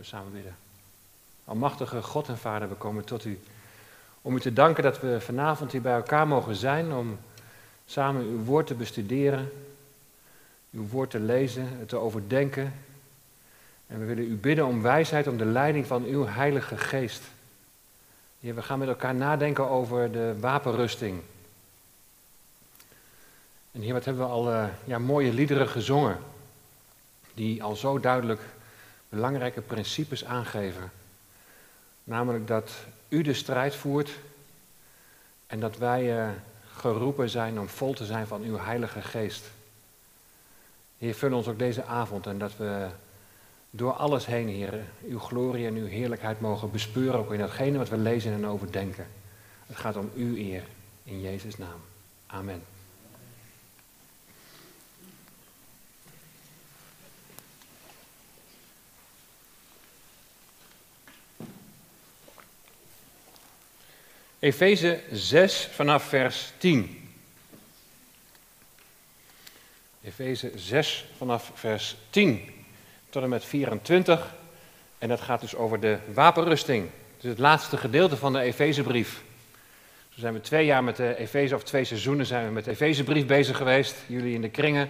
We samen bidden. Almachtige God en Vader, we komen tot u om u te danken dat we vanavond hier bij elkaar mogen zijn om samen uw woord te bestuderen, uw woord te lezen, het te overdenken. En we willen u bidden om wijsheid, om de leiding van uw Heilige Geest. We gaan met elkaar nadenken over de wapenrusting. En hier wat hebben we al uh, ja, mooie liederen gezongen, die al zo duidelijk belangrijke principes aangeven. Namelijk dat u de strijd voert en dat wij uh, geroepen zijn om vol te zijn van uw Heilige Geest. Heer, vul ons ook deze avond en dat we door alles heen, Heer, uw glorie en uw heerlijkheid mogen bespeuren, ook in datgene wat we lezen en overdenken. Het gaat om uw eer, in Jezus' naam. Amen. Efeze 6 vanaf vers 10. Efeze 6 vanaf vers 10 tot en met 24. En dat gaat dus over de wapenrusting. Is het laatste gedeelte van de Efezebrief. Zo zijn we twee jaar met de Efeze, of twee seizoenen zijn we met de Efezebrief bezig geweest. Jullie in de kringen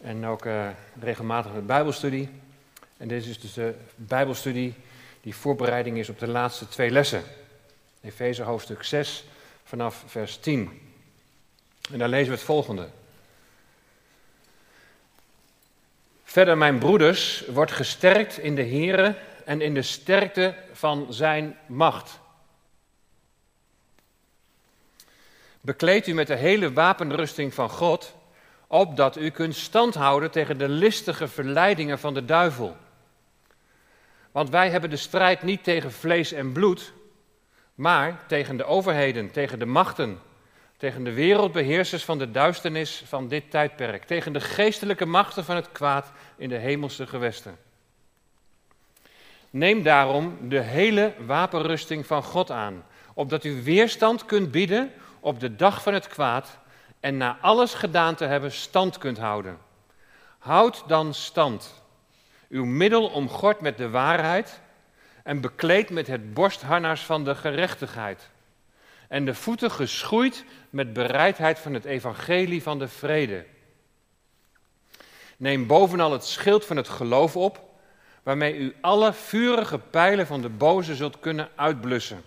en ook uh, regelmatig met Bijbelstudie. En dit is dus de Bijbelstudie die voorbereiding is op de laatste twee lessen. Efeze hoofdstuk 6 vanaf vers 10. En daar lezen we het volgende. Verder, mijn broeders, wordt gesterkt in de Here en in de sterkte van zijn macht. Bekleed u met de hele wapenrusting van God, opdat u kunt standhouden tegen de listige verleidingen van de duivel. Want wij hebben de strijd niet tegen vlees en bloed, maar tegen de overheden, tegen de machten, tegen de wereldbeheersers van de duisternis van dit tijdperk, tegen de geestelijke machten van het kwaad in de hemelse gewesten. Neem daarom de hele wapenrusting van God aan, opdat u weerstand kunt bieden op de dag van het kwaad en na alles gedaan te hebben stand kunt houden. Houd dan stand, uw middel omgord met de waarheid en bekleed met het borstharnas van de gerechtigheid. En de voeten geschoeid met bereidheid van het evangelie van de vrede. Neem bovenal het schild van het geloof op, waarmee u alle vurige pijlen van de boze zult kunnen uitblussen.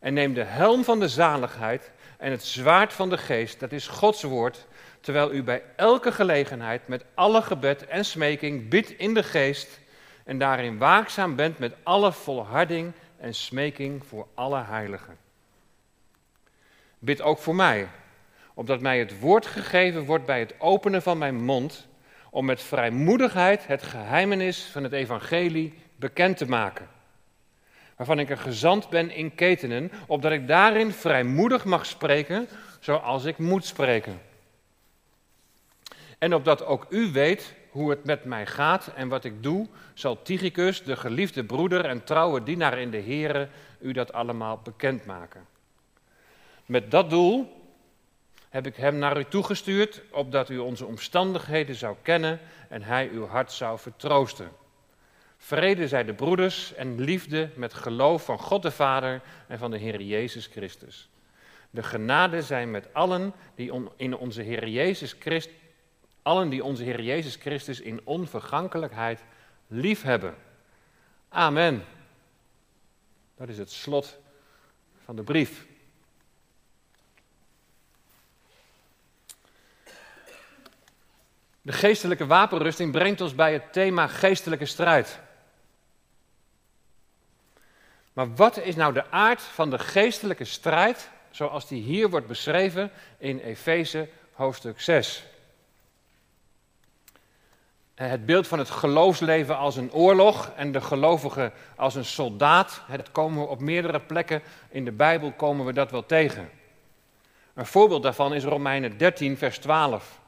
En neem de helm van de zaligheid en het zwaard van de geest, dat is Gods woord, terwijl u bij elke gelegenheid met alle gebed en smeking bidt in de geest en daarin waakzaam bent met alle volharding en smeking voor alle heiligen. Bid ook voor mij, opdat mij het woord gegeven wordt bij het openen van mijn mond, om met vrijmoedigheid het geheimenis van het evangelie bekend te maken. Waarvan ik een gezant ben in ketenen, opdat ik daarin vrijmoedig mag spreken, zoals ik moet spreken. En opdat ook u weet hoe het met mij gaat en wat ik doe, zal Tychicus, de geliefde broeder en trouwe dienaar in de Here, u dat allemaal bekendmaken. Met dat doel heb ik hem naar u toegestuurd, opdat u onze omstandigheden zou kennen en hij uw hart zou vertroosten. Vrede zij de broeders en liefde met geloof van God de Vader en van de Heer Jezus Christus. De genade zijn met allen die in onze Heer Jezus Christus allen die onze Heer Jezus Christus in onvergankelijkheid lief hebben. Amen. Dat is het slot van de brief. De geestelijke wapenrusting brengt ons bij het thema geestelijke strijd. Maar wat is nou de aard van de geestelijke strijd zoals die hier wordt beschreven in Efeze hoofdstuk 6? Het beeld van het geloofsleven als een oorlog en de gelovige als een soldaat, dat komen we op meerdere plekken in de Bijbel komen we dat wel tegen. Een voorbeeld daarvan is Romeinen 13, vers 12.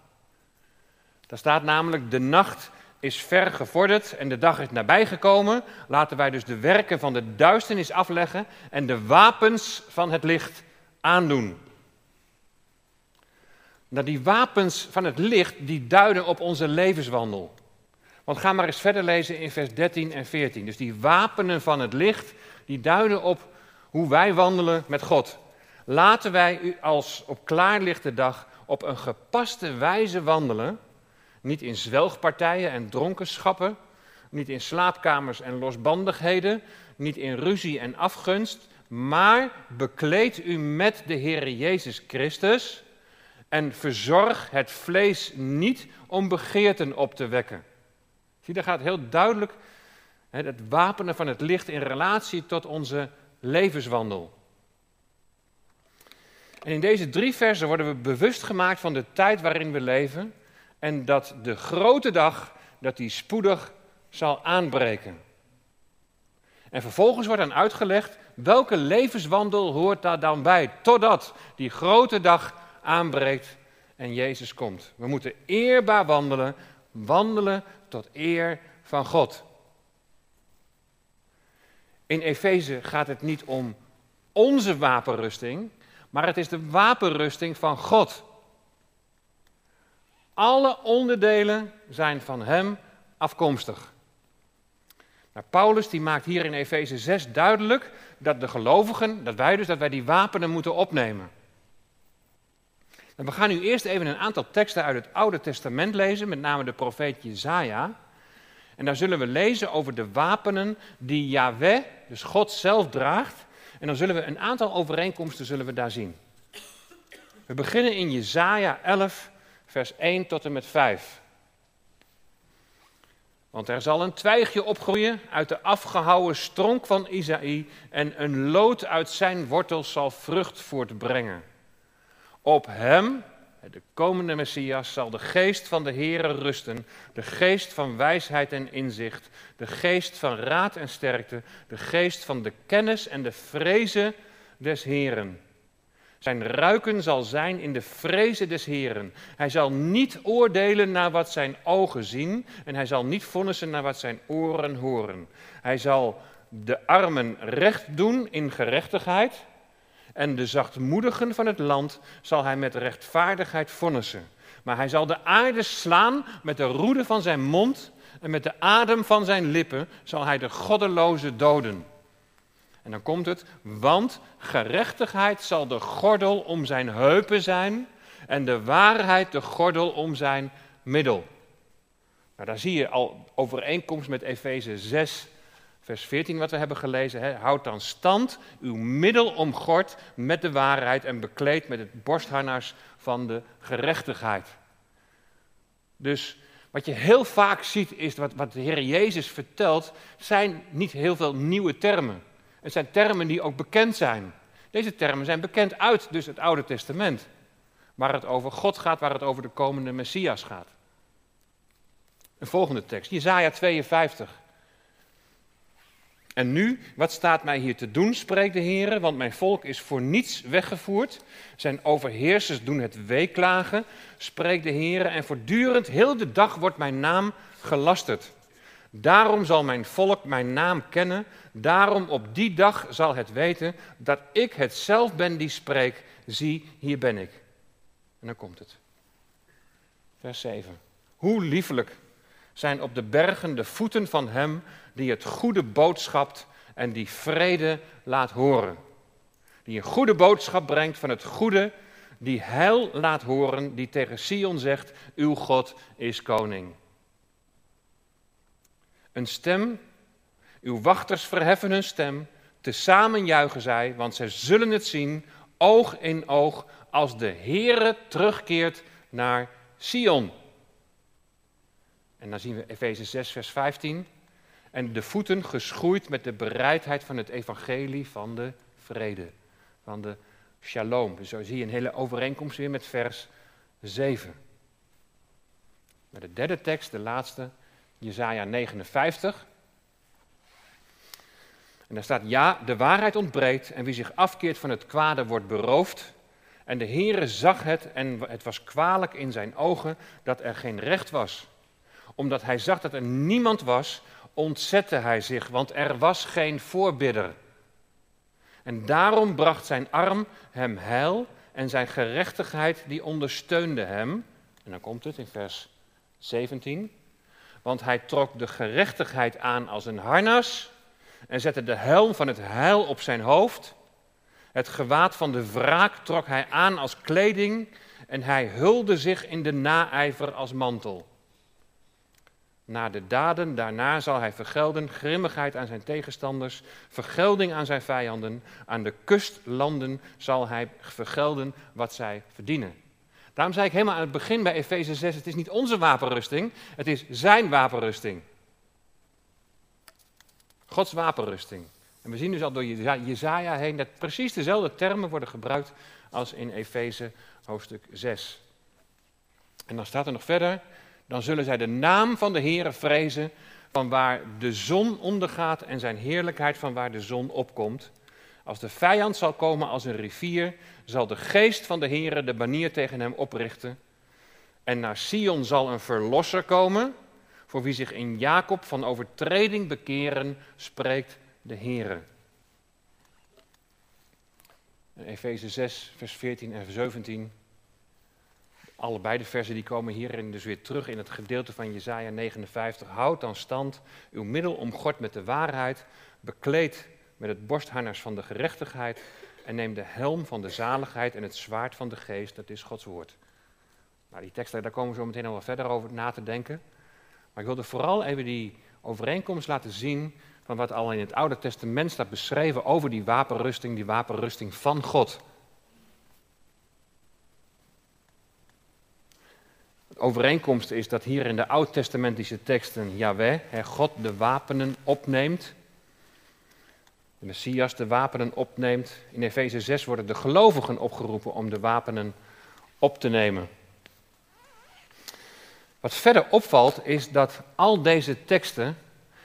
Daar staat namelijk: De nacht is ver gevorderd en de dag is nabijgekomen. Laten wij dus de werken van de duisternis afleggen en de wapens van het licht aandoen. Nou, die wapens van het licht die duiden op onze levenswandel. Want ga maar eens verder lezen in vers 13 en 14. Dus die wapenen van het licht, die duiden op hoe wij wandelen met God. Laten wij u als op klaarlichte dag op een gepaste wijze wandelen. Niet in zwelgpartijen en dronkenschappen, niet in slaapkamers en losbandigheden, niet in ruzie en afgunst, maar bekleed u met de Heer Jezus Christus en verzorg het vlees niet om begeerten op te wekken. Zie, daar gaat heel duidelijk het wapenen van het licht in relatie tot onze levenswandel. En in deze drie versen worden we bewust gemaakt van de tijd waarin we leven en dat de grote dag, dat die spoedig zal aanbreken. En vervolgens wordt dan uitgelegd welke levenswandel hoort daar dan bij, totdat die grote dag aanbreekt en Jezus komt. We moeten eerbaar wandelen, wandelen tot eer van God. In Efeze gaat het niet om onze wapenrusting, maar het is de wapenrusting van God. Alle onderdelen zijn van Hem afkomstig. Nou, Paulus die maakt hier in Efeze 6 duidelijk dat de gelovigen, dat wij dus, dat wij die wapenen moeten opnemen. En we gaan nu eerst even een aantal teksten uit het Oude Testament lezen, met name de profeet Jezaja. En daar zullen we lezen over de wapenen die Yahweh, dus God zelf, draagt. En dan zullen we een aantal overeenkomsten zullen we daar zien. We beginnen in Jezaja 11, vers 1 tot en met 5. Want er zal een twijgje opgroeien uit de afgehouwen stronk van Isaïe en een lood uit zijn wortels zal vrucht voortbrengen. Op hem, de komende Messias, zal de geest van de Heere rusten, de geest van wijsheid en inzicht, de geest van raad en sterkte, de geest van de kennis en de vrezen des Heeren. Zijn ruiken zal zijn in de vrezen des Heren. Hij zal niet oordelen naar wat zijn ogen zien en hij zal niet vonnissen naar wat zijn oren horen. Hij zal de armen recht doen in gerechtigheid en de zachtmoedigen van het land zal hij met rechtvaardigheid vonnissen. Maar hij zal de aarde slaan met de roede van zijn mond en met de adem van zijn lippen zal hij de goddeloze doden. En dan komt het, want gerechtigheid zal de gordel om zijn heupen zijn en de waarheid de gordel om zijn middel. Nou, daar zie je al overeenkomst met Efeze 6, vers 14 wat we hebben gelezen. Houd dan stand, uw middel omgord met de waarheid en bekleed met het borstharnas van de gerechtigheid. Dus wat je heel vaak ziet is, wat, wat de Heer Jezus vertelt, zijn niet heel veel nieuwe termen. Het zijn termen die ook bekend zijn. Deze termen zijn bekend uit dus het Oude Testament. Waar het over God gaat, waar het over de komende Messias gaat. Een volgende tekst, Jezaja 52. En nu, wat staat mij hier te doen, spreekt de Heer, want mijn volk is voor niets weggevoerd. Zijn overheersers doen het weeklagen, spreekt de Heer, en voortdurend, heel de dag wordt mijn naam gelasterd. Daarom zal mijn volk mijn naam kennen. Daarom op die dag zal het weten dat ik het zelf ben die spreek. Zie, hier ben ik. En dan komt het. Vers 7. Hoe liefelijk zijn op de bergen de voeten van hem die het goede boodschapt en die vrede laat horen. Die een goede boodschap brengt van het goede, die heil laat horen, die tegen Sion zegt, uw God is koning. Een stem, uw wachters verheffen hun stem, tezamen juichen zij, want zij zullen het zien, oog in oog, als de Heere terugkeert naar Sion. En dan zien we Efeze 6, vers 15. En de voeten geschoeid met de bereidheid van het evangelie van de vrede, van de shalom. Dus zo zie je een hele overeenkomst weer met vers 7. Maar de derde tekst, de laatste, Jezaja 59. En daar staat, ja, de waarheid ontbreekt en wie zich afkeert van het kwade wordt beroofd. En de Heere zag het en het was kwalijk in zijn ogen dat er geen recht was. Omdat hij zag dat er niemand was, ontzette hij zich, want er was geen voorbidder. En daarom bracht zijn arm hem heil en zijn gerechtigheid die ondersteunde hem. En dan komt het in vers 17. want hij trok de gerechtigheid aan als een harnas en zette de helm van het heil op zijn hoofd. Het gewaad van de wraak trok hij aan als kleding en hij hulde zich in de naijver als mantel. Na de daden daarna zal hij vergelden grimmigheid aan zijn tegenstanders, vergelding aan zijn vijanden. Aan de kustlanden zal hij vergelden wat zij verdienen. Daarom zei ik helemaal aan het begin bij Efeze 6, het is niet onze wapenrusting, het is zijn wapenrusting. Gods wapenrusting. En we zien dus al door Jezaja heen dat precies dezelfde termen worden gebruikt als in Efeze hoofdstuk 6. En dan staat er nog verder, dan zullen zij de naam van de Heere vrezen, van waar de zon ondergaat en zijn heerlijkheid van waar de zon opkomt. Als de vijand zal komen als een rivier, zal de geest van de Heere de banier tegen hem oprichten. En naar Sion zal een verlosser komen, voor wie zich in Jacob van overtreding bekeren, spreekt de Heere. Efeze 6, vers 14 en 17. Allebei de versen die komen hierin dus weer terug in het gedeelte van Jesaja 59. Houd dan stand, uw middel omgord met de waarheid, bekleed met het borstharnas van de gerechtigheid en neem de helm van de zaligheid en het zwaard van de geest, dat is Gods woord. Nou, die teksten, daar komen we zo meteen nog wel verder over na te denken. Maar ik wilde vooral even die overeenkomst laten zien van wat al in het Oude Testament staat beschreven over die wapenrusting, die wapenrusting van God. Overeenkomst is dat hier in de oud-testamentische teksten Yahweh, God, de wapenen opneemt. De Messias de wapenen opneemt. In Efeze 6 worden de gelovigen opgeroepen om de wapenen op te nemen. Wat verder opvalt is dat al deze teksten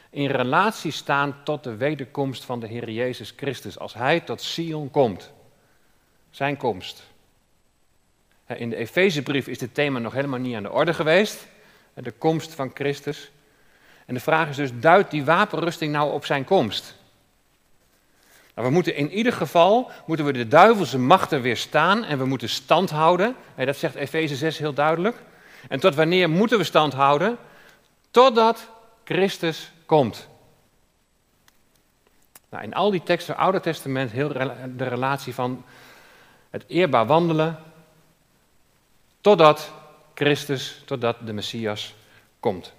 in relatie staan tot de wederkomst van de Heer Jezus Christus. Als Hij tot Sion komt. Zijn komst. In de Efezebrief is dit thema nog helemaal niet aan de orde geweest. De komst van Christus. En de vraag is dus, duidt die wapenrusting nou op zijn komst? Nou, we moeten in ieder geval moeten we de duivelse machten weerstaan en we moeten stand houden. Dat zegt Efeze 6 heel duidelijk. En tot wanneer moeten we stand houden? Totdat Christus komt. Nou, in al die teksten, Oude Testament, heel de relatie van het eerbaar wandelen, totdat Christus, totdat de Messias komt.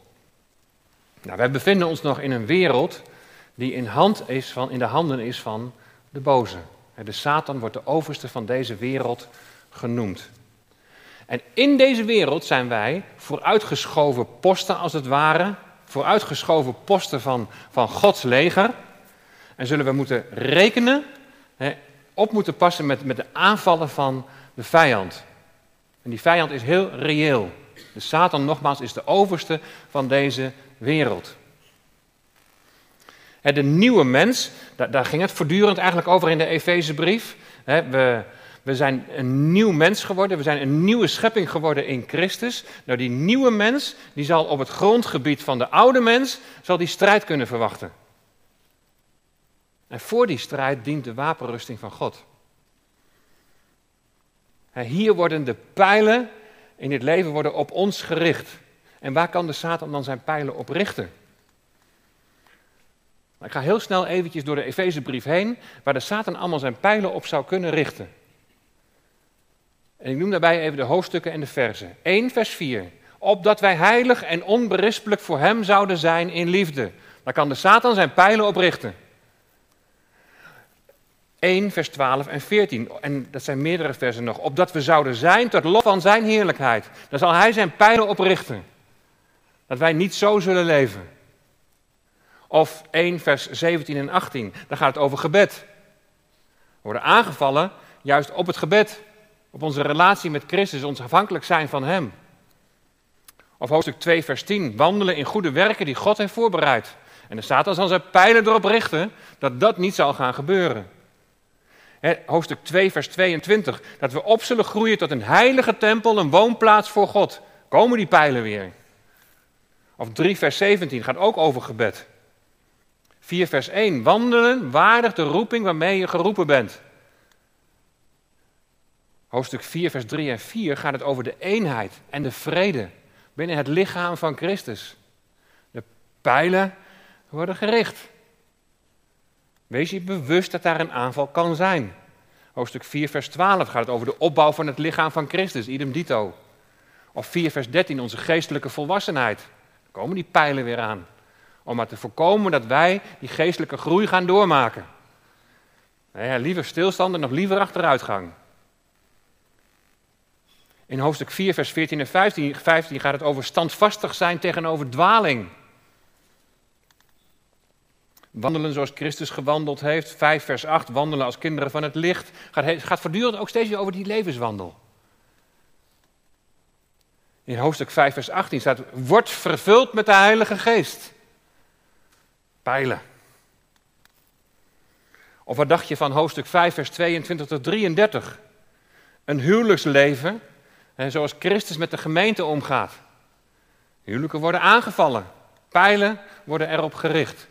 Nou, wij bevinden ons nog in een wereld die in, hand is van, in de handen is van de boze. De Satan wordt de overste van deze wereld genoemd. En in deze wereld zijn wij vooruitgeschoven posten, als het ware, vooruitgeschoven posten van, van Gods leger. En zullen we moeten rekenen, hè, op moeten passen met, met de aanvallen van de vijand. En die vijand is heel reëel. De Satan, nogmaals, is de overste van deze wereld. De nieuwe mens, daar, ging het voortdurend eigenlijk over in de Efezebrief. We, zijn een nieuw mens geworden, we zijn een nieuwe schepping geworden in Christus. Nou, die nieuwe mens, die zal op het grondgebied van de oude mens, zal die strijd kunnen verwachten. En voor die strijd dient de wapenrusting van God. Hier worden de pijlen in dit leven worden op ons gericht. En waar kan de Satan dan zijn pijlen op richten? Ik ga heel snel eventjes door de Efezebrief heen, waar de Satan allemaal zijn pijlen op zou kunnen richten. En ik noem daarbij even de hoofdstukken en de versen. 1 vers 4. Opdat wij heilig en onberispelijk voor hem zouden zijn in liefde. Daar kan de Satan zijn pijlen op richten. 1 vers 12 en 14. En dat zijn meerdere versen nog. Opdat we zouden zijn tot lof van zijn heerlijkheid. Daar zal hij zijn pijlen op richten. Dat wij niet zo zullen leven. Of 1 vers 17 en 18. Daar gaat het over gebed. We worden aangevallen juist op het gebed. Op onze relatie met Christus, ons afhankelijk zijn van Hem. Of hoofdstuk 2, vers 10. Wandelen in goede werken die God heeft voorbereid. En de Satan zal zijn pijlen erop richten dat dat niet zal gaan gebeuren. Hoofdstuk 2, vers 22. Dat we op zullen groeien tot een heilige tempel, een woonplaats voor God. Komen die pijlen weer? Of 3, vers 17 gaat ook over gebed. 4, vers 1. Wandelen waardig de roeping waarmee je geroepen bent. Hoofdstuk 4, vers 3 en 4 gaat het over de eenheid en de vrede binnen het lichaam van Christus. pijlen worden gericht. Wees je bewust dat daar een aanval kan zijn. Hoofdstuk 4, vers 12 gaat het over de opbouw van het lichaam van Christus, idem dito. Of 4, vers 13, onze geestelijke volwassenheid. Komen die pijlen weer aan. Om maar te voorkomen dat wij die geestelijke groei gaan doormaken. Ja, liever stilstand en nog liever achteruitgang. In hoofdstuk 4, vers 14 en 15, 15 gaat het over standvastig zijn tegenover dwaling. Wandelen zoals Christus gewandeld heeft. 5 vers 8, wandelen als kinderen van het licht. Gaat, gaat voortdurend ook steeds weer over die levenswandel. In hoofdstuk 5 vers 18 staat, wordt vervuld met de Heilige Geest. Pijlen. Of wat dacht je van hoofdstuk 5 vers 22 tot 33? Een huwelijksleven, zoals Christus met de gemeente omgaat. Huwelijken worden aangevallen. Pijlen worden erop gericht.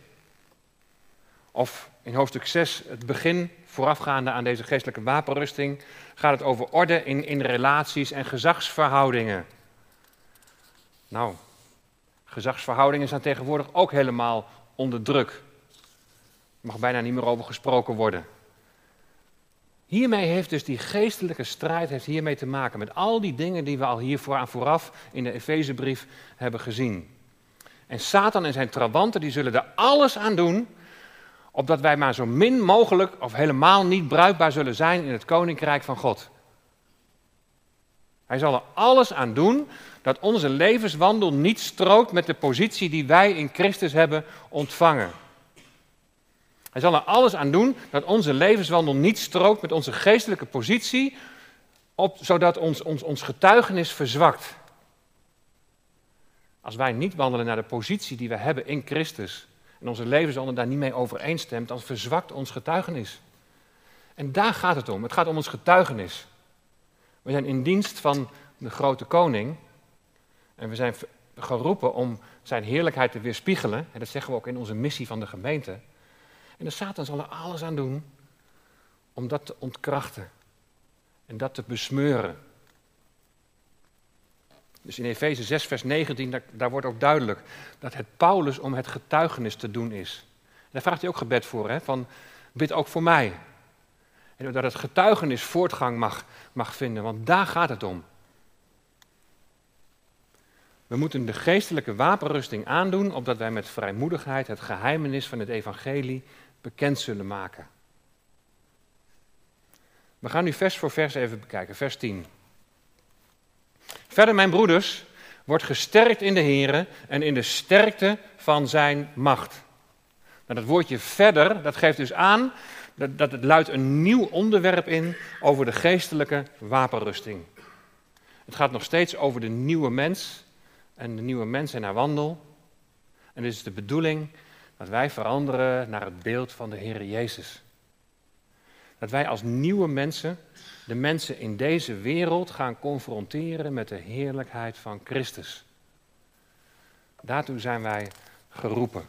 Of in hoofdstuk 6, het begin voorafgaande aan deze geestelijke wapenrusting, gaat het over orde in, in relaties en gezagsverhoudingen. Nou, gezagsverhoudingen zijn tegenwoordig ook helemaal onder druk. Er mag bijna niet meer over gesproken worden. Hiermee heeft dus die geestelijke strijd heeft hiermee te maken met al die dingen die we al hier vooraf in de Efezebrief hebben gezien. En Satan en zijn trawanten die zullen er alles aan doen opdat wij maar zo min mogelijk of helemaal niet bruikbaar zullen zijn in het koninkrijk van God. Hij zal er alles aan doen dat onze levenswandel niet strookt met de positie die wij in Christus hebben ontvangen. Hij zal er alles aan doen dat onze levenswandel niet strookt met onze geestelijke positie, op, zodat ons, ons, ons getuigenis verzwakt. Als wij niet wandelen naar de positie die we hebben in Christus, en onze levenswandel daar niet mee overeenstemt, dan verzwakt ons getuigenis. En daar gaat het om. Het gaat om ons getuigenis. We zijn in dienst van de grote koning. En we zijn geroepen om zijn heerlijkheid te weerspiegelen. En dat zeggen we ook in onze missie van de gemeente. En de Satan zal er alles aan doen om dat te ontkrachten. En dat te besmeuren. Dus in Efeze 6, vers 19, daar, daar, wordt ook duidelijk dat het Paulus om het getuigenis te doen is. Daar vraagt hij ook gebed voor, hè, van bid ook voor mij. En dat het getuigenis voortgang mag, mag vinden, want daar gaat het om. We moeten de geestelijke wapenrusting aandoen, opdat wij met vrijmoedigheid het geheimenis van het evangelie bekend zullen maken. We gaan nu vers voor vers even bekijken, vers 10. Verder, mijn broeders, wordt gesterkt in de Here en in de sterkte van zijn macht. Nou, dat woordje verder, dat geeft dus aan dat, dat het luidt een nieuw onderwerp in over de geestelijke wapenrusting. Het gaat nog steeds over de nieuwe mens en de nieuwe mens en haar wandel. En het is de bedoeling dat wij veranderen naar het beeld van de Heer Jezus. Dat wij als nieuwe mensen de mensen in deze wereld gaan confronteren met de heerlijkheid van Christus. Daartoe zijn wij geroepen.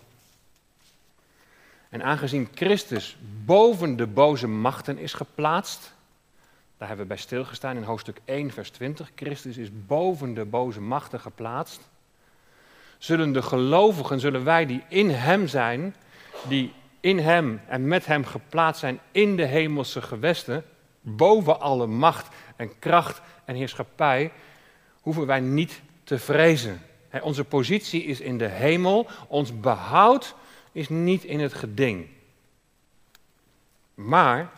En aangezien Christus boven de boze machten is geplaatst, daar hebben we bij stilgestaan in hoofdstuk 1, vers 20. Christus is boven de boze machten geplaatst. Zullen de gelovigen, zullen wij die in Hem zijn, die in Hem en met Hem geplaatst zijn in de hemelse gewesten, boven alle macht en kracht en heerschappij, hoeven wij niet te vrezen. onze positie is in de hemel, ons behoud is niet in het geding. Maar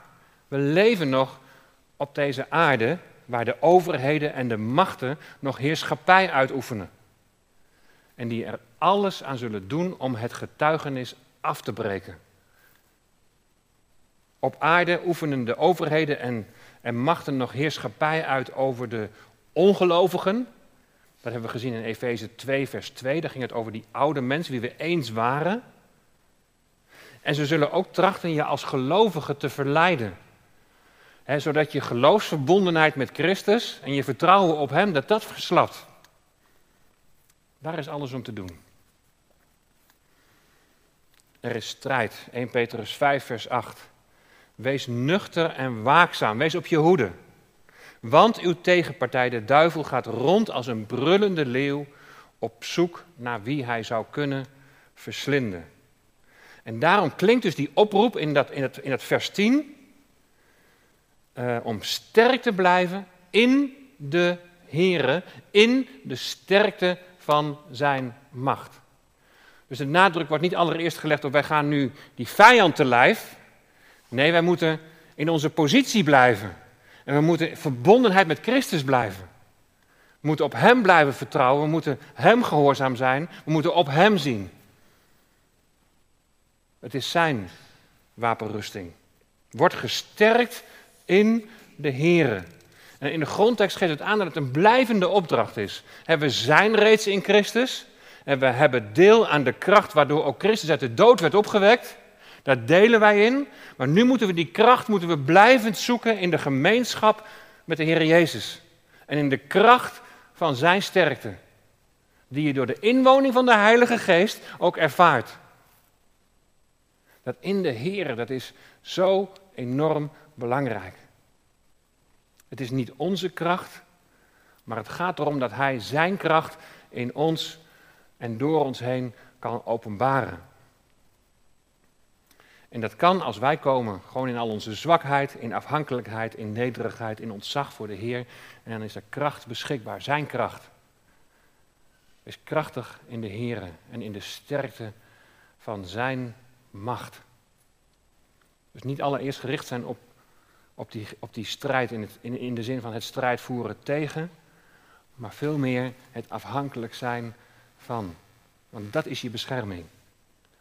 we leven nog op deze aarde waar de overheden en de machten nog heerschappij uitoefenen. En die er alles aan zullen doen om het getuigenis af te breken. Op aarde oefenen de overheden en, en machten nog heerschappij uit over de ongelovigen. Dat hebben we gezien in Efeze 2, vers 2. Daar ging het over die oude mensen, wie we eens waren. En ze zullen ook trachten je als gelovige te verleiden. zodat je geloofsverbondenheid met Christus en je vertrouwen op Hem, dat dat verslapt. Daar is alles om te doen. Er is strijd. 1 Petrus 5, vers 8. Wees nuchter en waakzaam. Wees op je hoede. Want uw tegenpartij, de duivel, gaat rond als een brullende leeuw op zoek naar wie hij zou kunnen verslinden. En daarom klinkt dus die oproep in dat, in het, in het vers 10 uh, om sterk te blijven in de Here, in de sterkte van zijn macht. Dus de nadruk wordt niet allereerst gelegd op wij gaan nu die vijand te lijf. Nee, wij moeten in onze positie blijven. En we moeten verbondenheid met Christus blijven. We moeten op Hem blijven vertrouwen. We moeten Hem gehoorzaam zijn. We moeten op Hem zien. Het is Zijn wapenrusting. Wordt gesterkt in de Here. En in de grondtekst geeft het aan dat het een blijvende opdracht is. We zijn reeds in Christus. En we hebben deel aan de kracht waardoor ook Christus uit de dood werd opgewekt. Daar delen wij in. Maar nu moeten we die kracht moeten we blijvend zoeken in de gemeenschap met de Heer Jezus. En in de kracht van zijn sterkte. Die je door de inwoning van de Heilige Geest ook ervaart. Dat in de Heer, dat is zo enorm belangrijk. Het is niet onze kracht, maar het gaat erom dat Hij Zijn kracht in ons en door ons heen kan openbaren. En dat kan als wij komen, gewoon in al onze zwakheid, in afhankelijkheid, in nederigheid, in ontzag voor de Heer. En dan is er kracht beschikbaar, Zijn kracht. Is krachtig in de Heer en in de sterkte van Zijn macht. Dus niet allereerst gericht zijn op, op, die, op die strijd in, het, in, in de zin van het strijd voeren tegen, maar veel meer het afhankelijk zijn van. Want dat is je bescherming.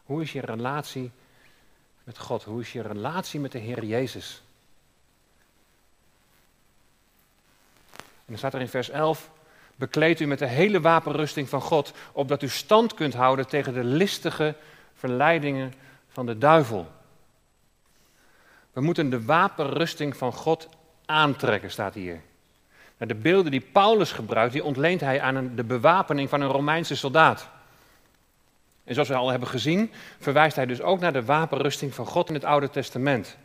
Hoe is je relatie met God? Hoe is je relatie met de Heer Jezus? En dan staat er in vers 11: Bekleed u met de hele wapenrusting van God, opdat u stand kunt houden tegen de listige verleidingen van de duivel. We moeten de wapenrusting van God aantrekken, staat hier. De beelden die Paulus gebruikt, die ontleent hij aan de bewapening van een Romeinse soldaat. En zoals we al hebben gezien, verwijst hij dus ook naar de wapenrusting van God in het Oude Testament.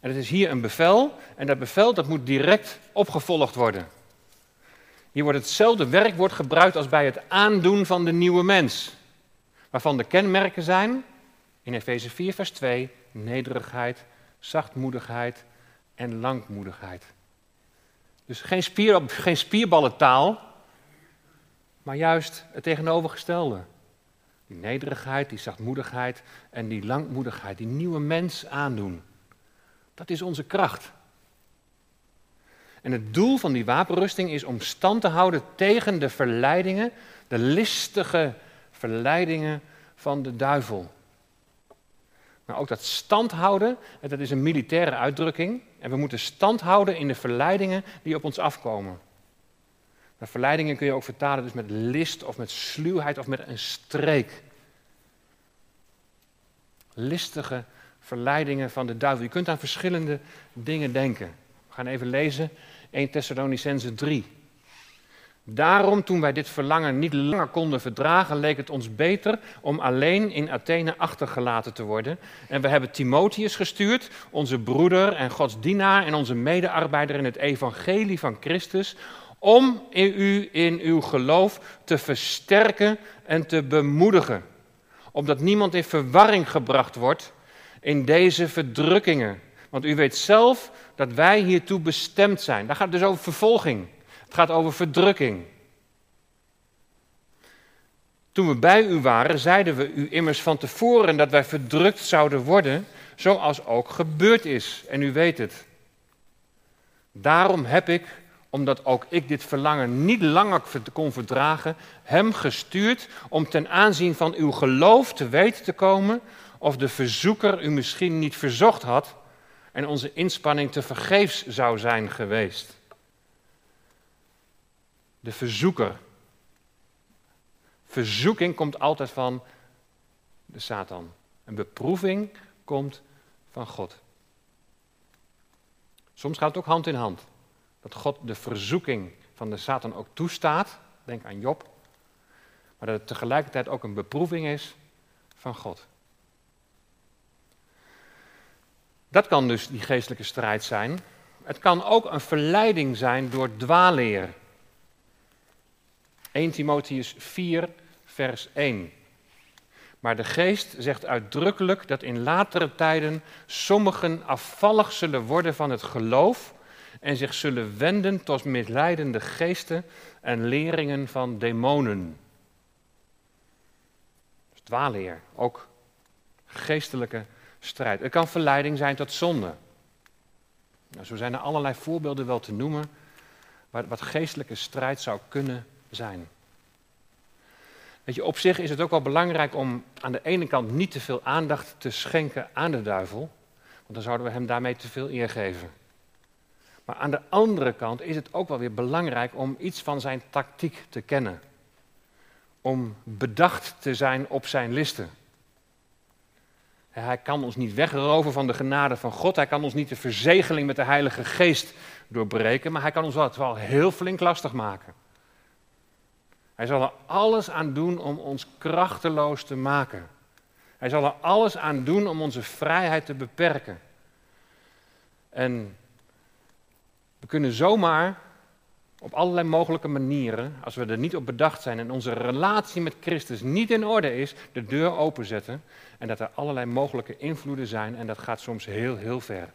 En het is hier een bevel, en dat bevel dat moet direct opgevolgd worden. Hier wordt hetzelfde werkwoord gebruikt als bij het aandoen van de nieuwe mens. Waarvan de kenmerken zijn, in Efeze 4, vers 2, nederigheid, zachtmoedigheid en langmoedigheid. Dus geen, spier, geen spierballentaal, maar juist het tegenovergestelde. Die nederigheid, die zachtmoedigheid en die langmoedigheid, die nieuwe mens aandoen. Dat is onze kracht. En het doel van die wapenrusting is om stand te houden tegen de verleidingen, de listige verleidingen van de duivel. Maar ook dat stand houden, dat is een militaire uitdrukking. En we moeten stand houden in de verleidingen die op ons afkomen. Maar verleidingen kun je ook vertalen dus met list of met sluwheid of met een streek. Listige verleidingen van de duivel. Je kunt aan verschillende dingen denken. We gaan even lezen 1 Thessalonicense 3. Daarom, toen wij dit verlangen niet langer konden verdragen, leek het ons beter om alleen in Athene achtergelaten te worden. En we hebben Timotheus gestuurd, onze broeder en Gods dienaar en onze medearbeider in het evangelie van Christus, om u in uw geloof te versterken en te bemoedigen. Opdat niemand in verwarring gebracht wordt in deze verdrukkingen. Want u weet zelf dat wij hiertoe bestemd zijn. Daar gaat het dus over vervolging. Het gaat over verdrukking. Toen we bij u waren, zeiden we u immers van tevoren dat wij verdrukt zouden worden, zoals ook gebeurd is. En u weet het. Daarom heb ik, omdat ook ik dit verlangen niet langer kon verdragen, hem gestuurd om ten aanzien van uw geloof te weten te komen of de verzoeker u misschien niet verzocht had en onze inspanning te vergeefs zou zijn geweest de verzoeker. Verzoeking komt altijd van de Satan. Een beproeving komt van God. Soms gaat het ook hand in hand. Dat God de verzoeking van de Satan ook toestaat. Denk aan Job. Maar dat het tegelijkertijd ook een beproeving is van God. Dat kan dus die geestelijke strijd zijn. Het kan ook een verleiding zijn door dwaalleer. 1 Timotheus 4, vers 1. Maar de geest zegt uitdrukkelijk dat in latere tijden sommigen afvallig zullen worden van het geloof en zich zullen wenden tot misleidende geesten en leringen van demonen. Dus dwaalleer, ook geestelijke strijd. Het kan verleiding zijn tot zonde. Nou, zo zijn er allerlei voorbeelden wel te noemen wat, wat geestelijke strijd zou kunnen zijn. Weet je, op zich is het ook wel belangrijk om aan de ene kant niet te veel aandacht te schenken aan de duivel, want dan zouden we hem daarmee te veel eer geven. Maar aan de andere kant is het ook wel weer belangrijk om iets van zijn tactiek te kennen. Om bedacht te zijn op zijn listen. Hij kan ons niet wegroven van de genade van God. Hij kan ons niet de verzegeling met de Heilige Geest doorbreken. Maar hij kan ons wel, wel heel flink lastig maken. Hij zal er alles aan doen om ons krachteloos te maken. Hij zal er alles aan doen om onze vrijheid te beperken. En kunnen zomaar op allerlei mogelijke manieren, als we er niet op bedacht zijn en onze relatie met Christus niet in orde is, de deur openzetten en dat er allerlei mogelijke invloeden zijn en dat gaat soms heel, heel ver.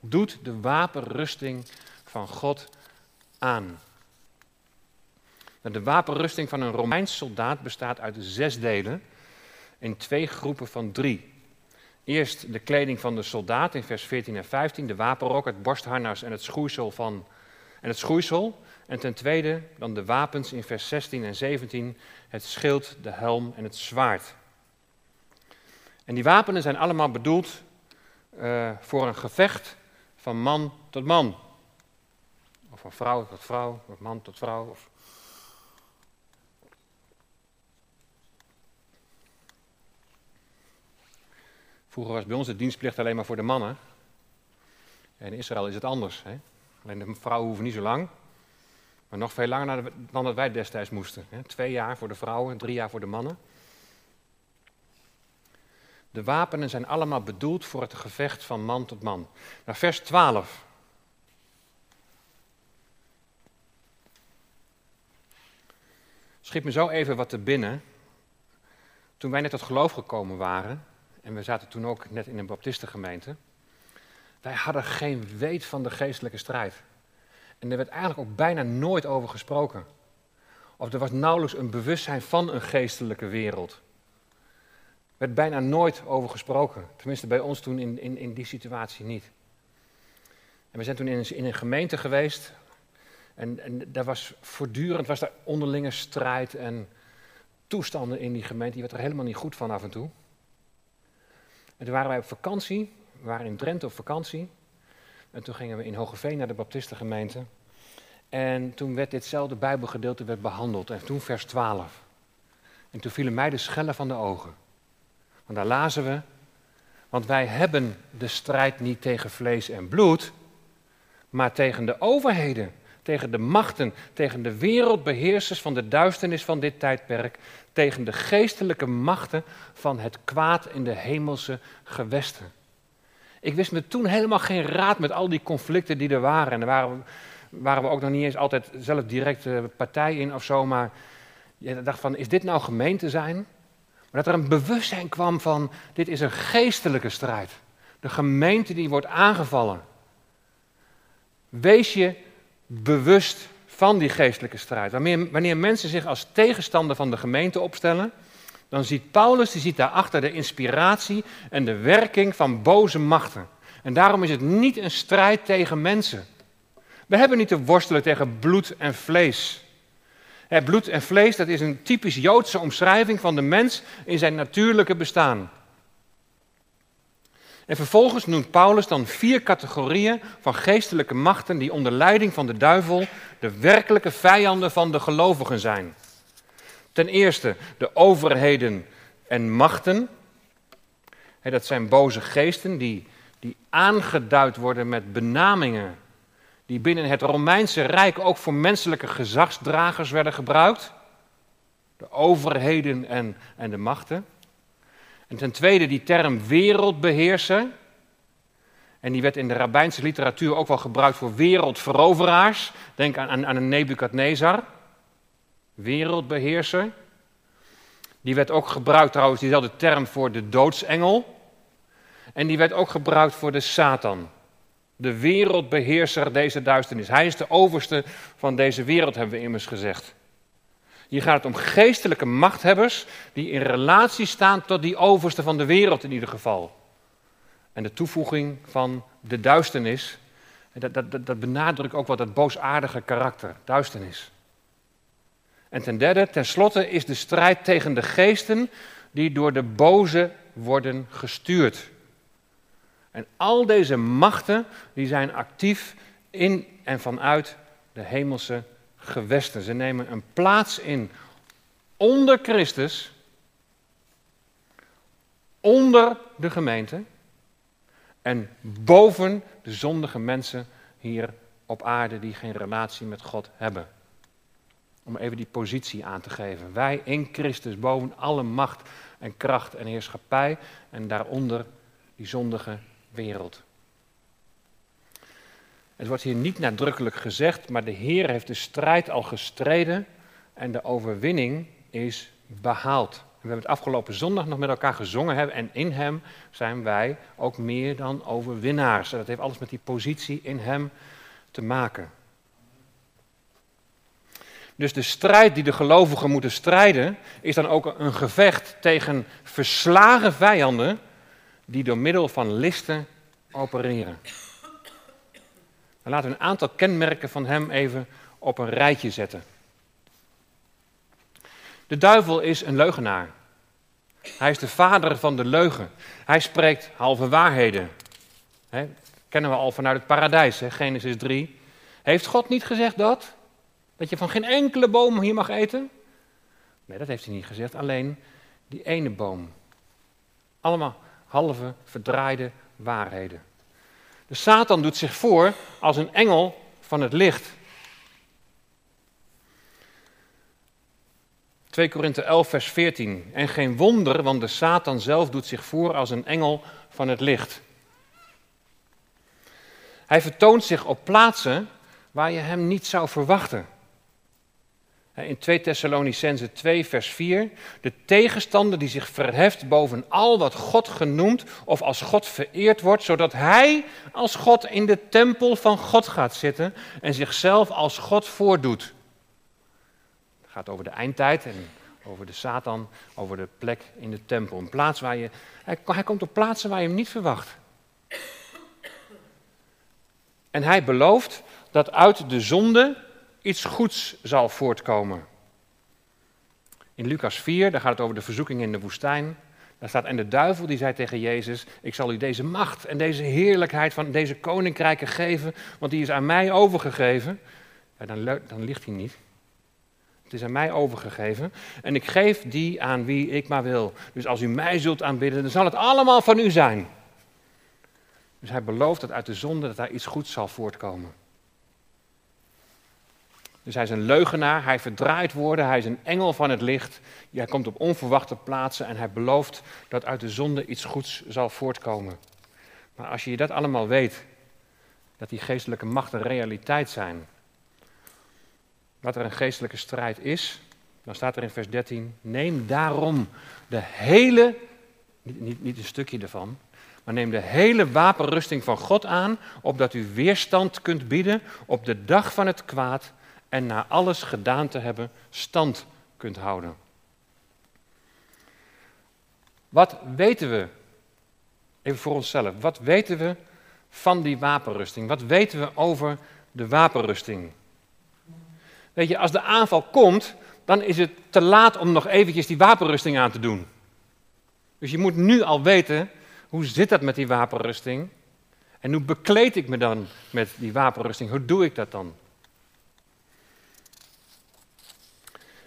Doet de wapenrusting van God aan. De wapenrusting van een Romeins soldaat bestaat uit zes delen in twee groepen van drie. Eerst de kleding van de soldaat in vers 14 en 15, de wapenrok, het borstharnas en het schoeisel van en het. En ten tweede dan de wapens in vers 16 en 17, het schild, de helm en het zwaard. En die wapenen zijn allemaal bedoeld uh, voor een gevecht van man tot man. Of van vrouw tot vrouw, of man tot vrouw. Of... Vroeger was bij ons de dienstplicht alleen maar voor de mannen. En in Israël is het anders. Hè? Alleen de vrouwen hoeven niet zo lang. Maar nog veel langer dan dat wij destijds moesten. Twee jaar voor de vrouwen, drie jaar voor de mannen. De wapenen zijn allemaal bedoeld voor het gevecht van man tot man. Nou, vers 12. Schiet me zo even wat te binnen. Toen wij net tot geloof gekomen waren, en we zaten toen ook net in een baptistengemeente, wij hadden geen weet van de geestelijke strijd. En er werd eigenlijk ook bijna nooit over gesproken. Of er was nauwelijks een bewustzijn van een geestelijke wereld. Er werd bijna nooit over gesproken. Tenminste, bij ons toen in, in, in die situatie niet. En we zijn toen in een, in een gemeente geweest. En, daar was voortdurend was daar onderlinge strijd en toestanden in die gemeente. Die werd er helemaal niet goed van af en toe. En toen waren wij op vakantie we waren in Drenthe op vakantie. En toen gingen we in Hogeveen naar de Baptistengemeente. En toen werd ditzelfde Bijbelgedeelte werd behandeld. En toen vers 12. En toen vielen mij de schellen van de ogen. Want daar lazen we. Want wij hebben de strijd niet tegen vlees en bloed, maar tegen de overheden, tegen de machten, tegen de wereldbeheersers van de duisternis van dit tijdperk, tegen de geestelijke machten van het kwaad in de hemelse gewesten. Ik wist me toen helemaal geen raad met al die conflicten die er waren. En daar waren, waren we ook nog niet eens altijd zelf direct uh, partij in of zo. Maar je dacht van, is dit nou gemeente zijn? Maar dat er een bewustzijn kwam van, dit is een geestelijke strijd. De gemeente die wordt aangevallen. Wees je bewust van die geestelijke strijd. Wanneer, wanneer mensen zich als tegenstander van de gemeente opstellen, dan ziet Paulus, die ziet daarachter de inspiratie en de werking van boze machten. En daarom is het niet een strijd tegen mensen. We hebben niet te worstelen tegen bloed en vlees. bloed en vlees, dat is een typisch Joodse omschrijving van de mens in zijn natuurlijke bestaan. En vervolgens noemt Paulus dan vier categorieën van geestelijke machten die onder leiding van de duivel de werkelijke vijanden van de gelovigen zijn. Ten eerste de overheden en machten. dat zijn boze geesten die, die aangeduid worden met benamingen die binnen het Romeinse Rijk ook voor menselijke gezagsdragers werden gebruikt. De overheden en, en de machten. En ten tweede die term wereldbeheerser. En die werd in de rabbijnse literatuur ook wel gebruikt voor wereldveroveraars. Denk aan, aan, aan een Nebukadnezar wereldbeheerser. Die werd ook gebruikt trouwens, diezelfde term voor de doodsengel. En die werd ook gebruikt voor de Satan. De wereldbeheerser deze duisternis. Hij is de overste van deze wereld, hebben we immers gezegd. Hier gaat het om geestelijke machthebbers die in relatie staan tot die overste van de wereld in ieder geval. En de toevoeging van de duisternis, dat, dat, dat benadrukt ook wat dat boosaardige karakter, duisternis. En ten derde, tenslotte is de strijd tegen de geesten die door de boze worden gestuurd. En al deze machten die zijn actief in en vanuit de hemelse gewesten. Ze nemen een plaats in onder Christus, onder de gemeente en boven de zondige mensen hier op aarde die geen relatie met God hebben. Om even die positie aan te geven. Wij in Christus boven alle macht en kracht en heerschappij en daaronder die zondige wereld. Het wordt hier niet nadrukkelijk gezegd, maar de Heer heeft de strijd al gestreden en de overwinning is behaald. We hebben het afgelopen zondag nog met elkaar gezongen hebben en in Hem zijn wij ook meer dan overwinnaars. dat heeft alles met die positie in Hem te maken. Dus de strijd die de gelovigen moeten strijden, is dan ook een gevecht tegen verslagen vijanden die door middel van listen opereren. Dan laten we een aantal kenmerken van hem even op een rijtje zetten. De duivel is een leugenaar. Hij is de vader van de leugen. Hij spreekt halve waarheden. He, kennen we al vanuit het paradijs, Genesis 3. Heeft God niet gezegd dat? Dat je van geen enkele boom hier mag eten? Nee, dat heeft hij niet gezegd. Alleen die ene boom. Allemaal halve verdraaide waarheden. De Satan doet zich voor als een engel van het licht. 2 Korinthe 11, vers 14. En geen wonder, want de Satan zelf doet zich voor als een engel van het licht. Hij vertoont zich op plaatsen waar je hem niet zou verwachten. In 2 Thessalonicense 2, vers 4. De tegenstander die zich verheft boven al wat God genoemd of als God vereerd wordt, zodat hij als God in de tempel van God gaat zitten en zichzelf als God voordoet. Het gaat over de eindtijd en over de Satan, over de plek in de tempel. Een plaats waar je, hij, hij komt op plaatsen waar je hem niet verwacht. En hij belooft dat uit de zonde iets goeds zal voortkomen. In Lucas 4, daar gaat het over de verzoeking in de woestijn. Daar staat, en de duivel die zei tegen Jezus, ik zal u deze macht en deze heerlijkheid van deze koninkrijken geven, want die is aan mij overgegeven. Ja, dan, dan ligt hij niet. Het is aan mij overgegeven en ik geef die aan wie ik maar wil. Dus als u mij zult aanbidden, dan zal het allemaal van u zijn. Dus hij belooft dat uit de zonde dat daar iets goeds zal voortkomen. Dus hij is een leugenaar, hij verdraait woorden, hij is een engel van het licht. Hij komt op onverwachte plaatsen en hij belooft dat uit de zonde iets goeds zal voortkomen. Maar als je dat allemaal weet, dat die geestelijke machten realiteit zijn, wat er een geestelijke strijd is, dan staat er in vers 13: Neem daarom de hele, niet, niet, niet een stukje ervan, maar neem de hele wapenrusting van God aan, opdat u weerstand kunt bieden op de dag van het kwaad en na alles gedaan te hebben stand kunt houden. Wat weten we, even voor onszelf, wat weten we van die wapenrusting? Wat weten we over de wapenrusting? Weet je, als de aanval komt, dan is het te laat om nog eventjes die wapenrusting aan te doen. Dus je moet nu al weten, hoe zit dat met die wapenrusting? En hoe bekleed ik me dan met die wapenrusting? Hoe doe ik dat dan?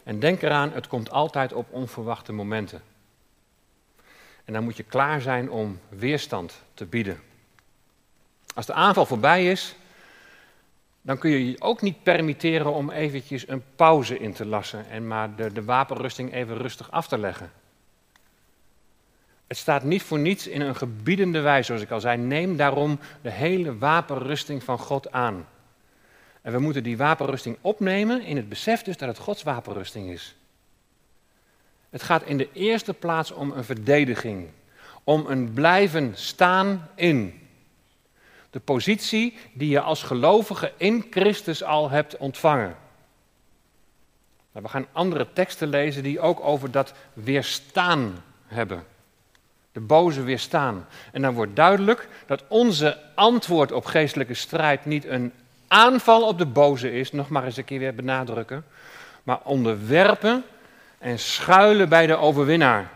En denk eraan, het komt altijd op onverwachte momenten. En dan moet je klaar zijn om weerstand te bieden. Als de aanval voorbij is, dan kun je je ook niet permitteren om eventjes een pauze in te lassen en maar de, de wapenrusting even rustig af te leggen. Het staat niet voor niets in een gebiedende wijze, zoals ik al zei. Neem daarom de hele wapenrusting van God aan. En we moeten die wapenrusting opnemen in het besef dus dat het Gods wapenrusting is. Het gaat in de eerste plaats om een verdediging, om een blijven staan in. De positie die je als gelovige in Christus al hebt ontvangen. Nou, we gaan andere teksten lezen die ook over dat weerstaan hebben. De boze weerstaan. En dan wordt duidelijk dat onze antwoord op geestelijke strijd niet een aanval op de boze is, nog maar eens een keer weer benadrukken, maar onderwerpen en schuilen bij de overwinnaar.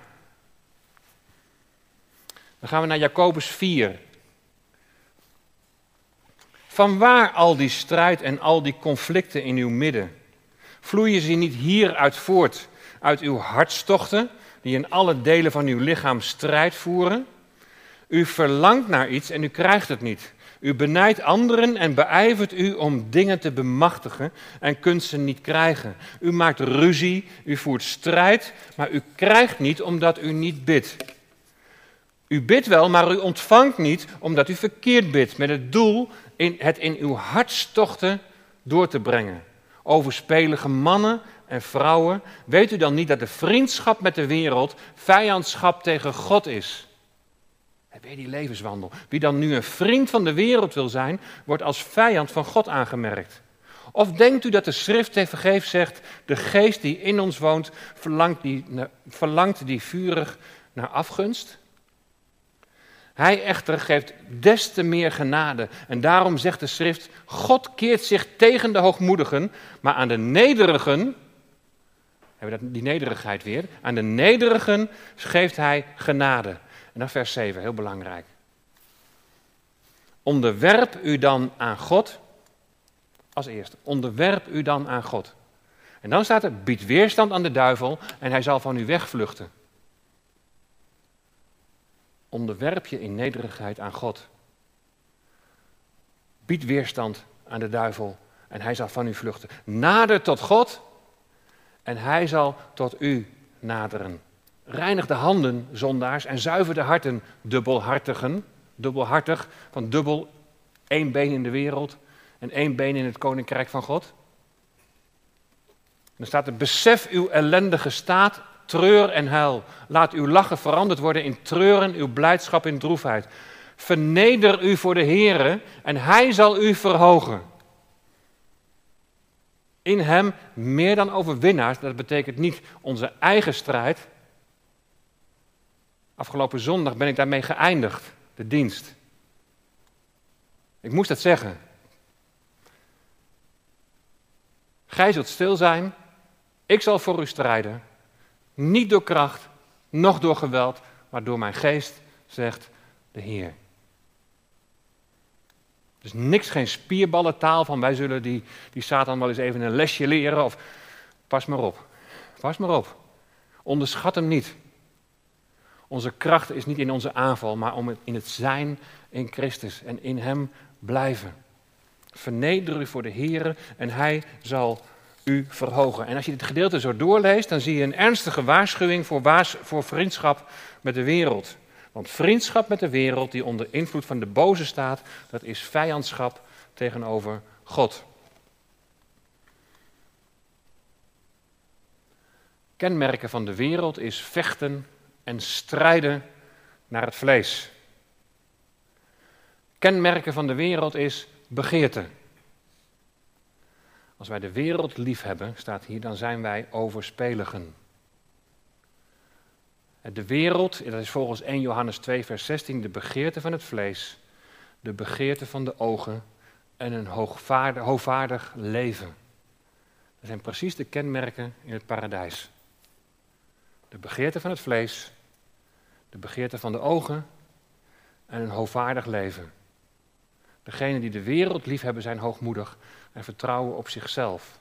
Dan gaan we naar Jacobus 4. Van waar al die strijd en al die conflicten in uw midden? Vloeien ze niet hieruit voort, uit uw hartstochten, die in alle delen van uw lichaam strijd voeren? U verlangt naar iets en u krijgt het niet. U benijdt anderen en beijvert u om dingen te bemachtigen en kunt ze niet krijgen. U maakt ruzie, u voert strijd, maar u krijgt niet omdat u niet bidt. U bidt wel, maar u ontvangt niet omdat u verkeerd bidt, met het doel in het in uw hartstochten door te brengen. Overspelige mannen en vrouwen, weet u dan niet dat de vriendschap met de wereld vijandschap tegen God is? Weer die levenswandel. Wie dan nu een vriend van de wereld wil zijn, wordt als vijand van God aangemerkt. Of denkt u dat de schrift te vergeef zegt, de geest die in ons woont, verlangt die, verlangt die vurig naar afgunst? Hij echter geeft des te meer genade. En daarom zegt de schrift, God keert zich tegen de hoogmoedigen, maar aan de nederigen, hebben we die nederigheid weer, aan de nederigen geeft hij genade. Dan vers 7, heel belangrijk. Onderwerp u dan aan God. Als eerste, onderwerp u dan aan God. En dan staat er, bied weerstand aan de duivel en hij zal van u wegvluchten. Onderwerp je in nederigheid aan God. Bied weerstand aan de duivel en hij zal van u vluchten. Nader tot God en hij zal tot u naderen. Reinig de handen, zondaars, en zuiver de harten, dubbelhartigen. Dubbelhartig, van dubbel, één been in de wereld en één been in het koninkrijk van God. Dan staat er, besef uw ellendige staat, treur en huil. Laat uw lachen veranderd worden in treuren, uw blijdschap in droefheid. Verneder u voor de Heere en hij zal u verhogen. In hem meer dan overwinnaars, dat betekent niet onze eigen strijd, Afgelopen zondag ben ik daarmee geëindigd, de dienst. Ik moest dat zeggen. Gij zult stil zijn, ik zal voor u strijden. Niet door kracht, noch door geweld, maar door mijn geest, zegt de Heer. Dus niks, geen spierballentaal van wij zullen die, die Satan wel eens even een lesje leren of pas maar op. Pas maar op. Onderschat hem niet. Onze kracht is niet in onze aanval, maar om in het zijn in Christus en in Hem blijven. Verneder u voor de Heer en Hij zal u verhogen. En als je dit gedeelte zo doorleest, dan zie je een ernstige waarschuwing voor, waars, voor vriendschap met de wereld. Want vriendschap met de wereld die onder invloed van de boze staat, dat is vijandschap tegenover God. Kenmerken van de wereld is vechten en strijden naar het vlees. Kenmerken van de wereld is begeerte. Als wij de wereld lief hebben, staat hier, dan zijn wij overspeligen. De wereld, dat is volgens 1 Johannes 2, vers 16, de begeerte van het vlees, de begeerte van de ogen en een hoogvaardig, hoogvaardig leven. Dat zijn precies de kenmerken in het paradijs. De begeerte van het vlees, de begeerte van de ogen en een hoogvaardig leven. Degenen die de wereld liefhebben zijn hoogmoedig en vertrouwen op zichzelf.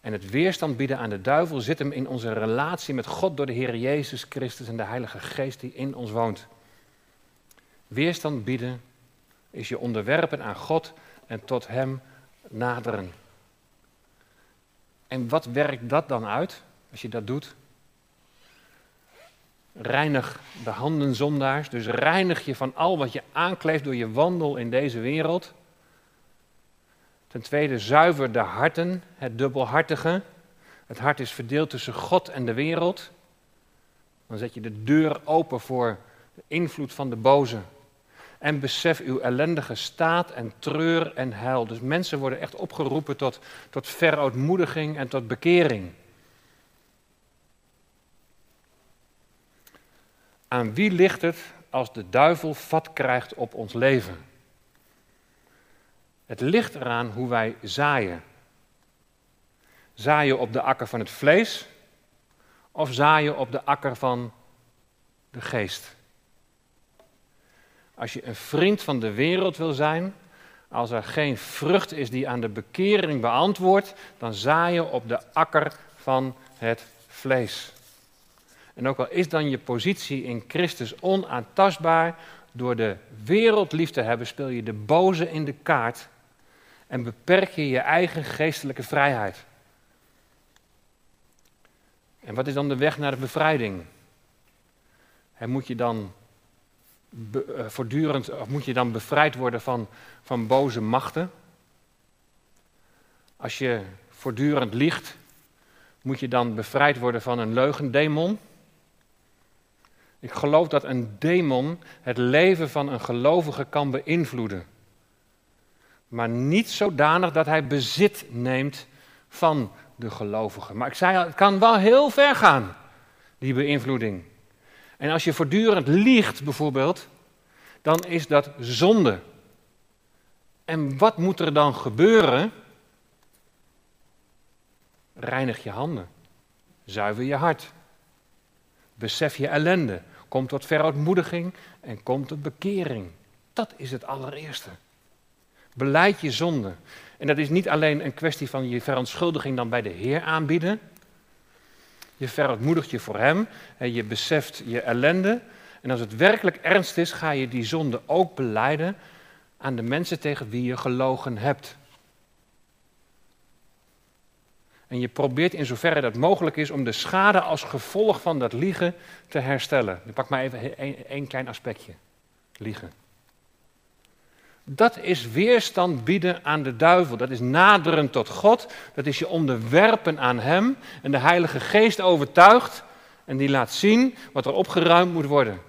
En het weerstand bieden aan de duivel zit hem in onze relatie met God door de Heer Jezus Christus en de Heilige Geest die in ons woont. Weerstand bieden is je onderwerpen aan God en tot Hem naderen. En wat werkt dat dan uit als je dat doet? Reinig de handen zondaars, dus reinig je van al wat je aankleeft door je wandel in deze wereld. Ten tweede, zuiver de harten, het dubbelhartige. Het hart is verdeeld tussen God en de wereld. Dan zet je de deur open voor de invloed van de boze. En besef uw ellendige staat en treur en huil. Dus mensen worden echt opgeroepen tot, tot verootmoediging en tot bekering. Aan wie ligt het als de duivel vat krijgt op ons leven? Het ligt eraan hoe wij zaaien. Zaaien op de akker van het vlees of zaaien op de akker van de geest? Als je een vriend van de wereld wil zijn, als er geen vrucht is die aan de bekering beantwoordt, dan zaai je op de akker van het vlees. En ook al is dan je positie in Christus onaantastbaar, door de wereld lief te hebben, speel je de boze in de kaart en beperk je je eigen geestelijke vrijheid. En wat is dan de weg naar de bevrijding? En moet je dan eh, voortdurend, of moet je dan bevrijd worden van, van boze machten? Als je voortdurend liegt, moet je dan bevrijd worden van een leugendemon? Ik geloof dat een demon het leven van een gelovige kan beïnvloeden. Maar niet zodanig dat hij bezit neemt van de gelovige. Maar ik zei al, het kan wel heel ver gaan, die beïnvloeding. En als je voortdurend liegt bijvoorbeeld, dan is dat zonde. En wat moet er dan gebeuren? Reinig je handen. Zuiver je hart. Besef je ellende. Kom tot verootmoediging en kom tot bekering. Dat is het allereerste. Beleid je zonde. En dat is niet alleen een kwestie van je verontschuldiging dan bij de Heer aanbieden. Je verontmoedigt je voor Hem en je beseft je ellende. En als het werkelijk ernst is, ga je die zonde ook beleiden aan de mensen tegen wie je gelogen hebt. En je probeert in zoverre dat mogelijk is om de schade als gevolg van dat liegen te herstellen. Ik pak maar even één klein aspectje. Liegen. Dat is weerstand bieden aan de duivel. Dat is naderen tot God. Dat is je onderwerpen aan Hem. En de Heilige Geest overtuigt en die laat zien wat er opgeruimd moet worden.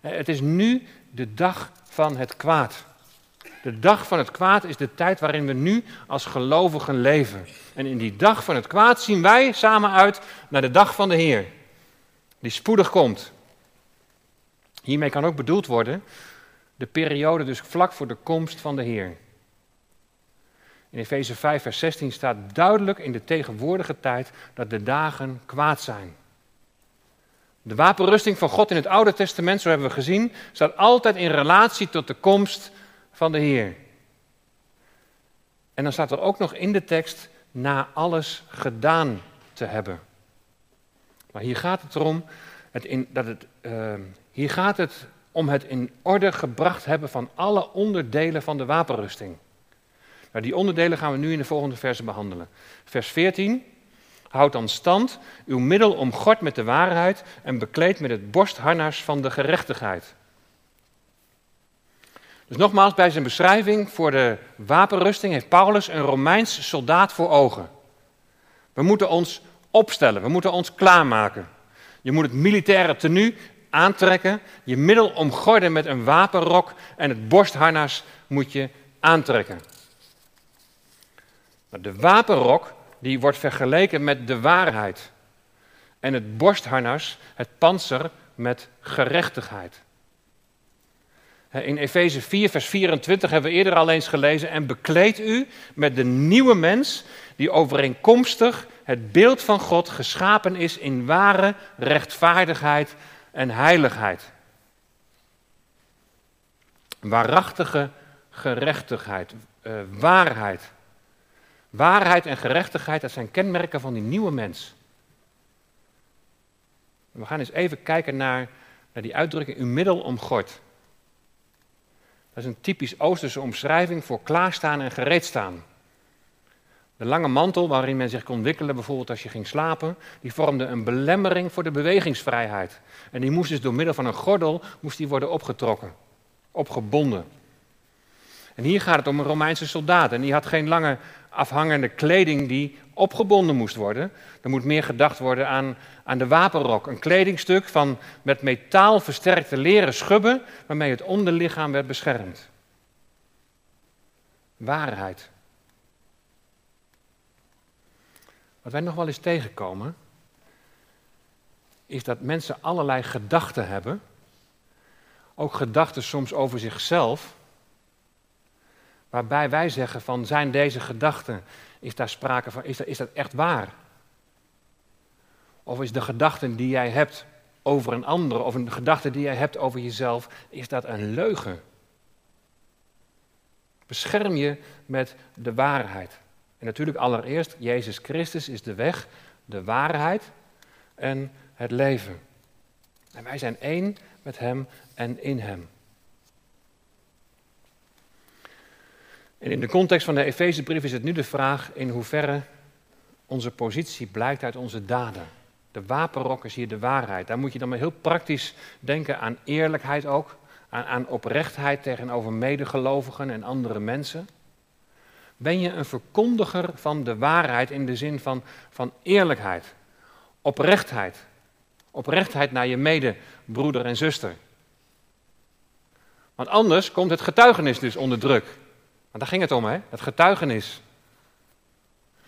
Het is nu de dag van het kwaad. De dag van het kwaad is de tijd waarin we nu als gelovigen leven. En in die dag van het kwaad zien wij samen uit naar de dag van de Heer, die spoedig komt. Hiermee kan ook bedoeld worden de periode dus vlak voor de komst van de Heer. In Efeze 5, vers 16 staat duidelijk in de tegenwoordige tijd dat de dagen kwaad zijn. De wapenrusting van God in het Oude Testament, zo hebben we gezien, staat altijd in relatie tot de komst van de Heer. En dan staat er ook nog in de tekst, na alles gedaan te hebben. Maar hier gaat het erom, het in, dat het, uh, hier gaat het om het in orde gebracht hebben van alle onderdelen van de wapenrusting. Nou, die onderdelen gaan we nu in de volgende versen behandelen. Vers 14. Houd dan stand, uw middel omgord met de waarheid en bekleed met het borstharnas van de gerechtigheid. Dus nogmaals, bij zijn beschrijving voor de wapenrusting heeft Paulus een Romeins soldaat voor ogen. We moeten ons opstellen, we moeten ons klaarmaken. Je moet het militaire tenue aantrekken, je middel omgorden met een wapenrok en het borstharnas moet je aantrekken. De wapenrok die wordt vergeleken met de waarheid. En het borstharnas, het panzer, met gerechtigheid. In Efeze 4, vers 24 hebben we eerder al eens gelezen. En bekleed u met de nieuwe mens, die overeenkomstig het beeld van God geschapen is in ware rechtvaardigheid en heiligheid. Waarachtige gerechtigheid, uh, waarheid. Waarheid en gerechtigheid, dat zijn kenmerken van die nieuwe mens. We gaan eens even kijken naar, naar die uitdrukking, uw middel omgord. Dat is een typisch Oosterse omschrijving voor klaarstaan en gereedstaan. De lange mantel waarin men zich kon wikkelen, bijvoorbeeld als je ging slapen, die vormde een belemmering voor de bewegingsvrijheid. En die moest dus door middel van een gordel moest die worden opgetrokken, opgebonden. En hier gaat het om een Romeinse soldaat. En die had geen lange afhangende kleding die opgebonden moest worden. Er moet meer gedacht worden aan, aan de wapenrok. Een kledingstuk van met metaal versterkte leren schubben waarmee het onderlichaam werd beschermd. Waarheid. Wat wij nog wel eens tegenkomen, is dat mensen allerlei gedachten hebben. Ook gedachten soms over zichzelf. Waarbij wij zeggen van zijn deze gedachten, is daar sprake van, is dat, is dat echt waar? Of is de gedachten die jij hebt over een ander, of een gedachte die jij hebt over jezelf, is dat een leugen? Bescherm je met de waarheid. En natuurlijk allereerst, Jezus Christus is de weg, de waarheid en het leven. En wij zijn één met Hem en in Hem. En in de context van de Efezebrief is het nu de vraag in hoeverre onze positie blijkt uit onze daden. De wapenrok is hier de waarheid. Daar moet je dan maar heel praktisch denken aan eerlijkheid ook, aan, aan oprechtheid tegenover medegelovigen en andere mensen. Ben je een verkondiger van de waarheid in de zin van, van eerlijkheid, oprechtheid, oprechtheid naar je medebroeder en zuster? Want anders komt het getuigenis dus onder druk. Want daar ging het om, hè? Het getuigenis.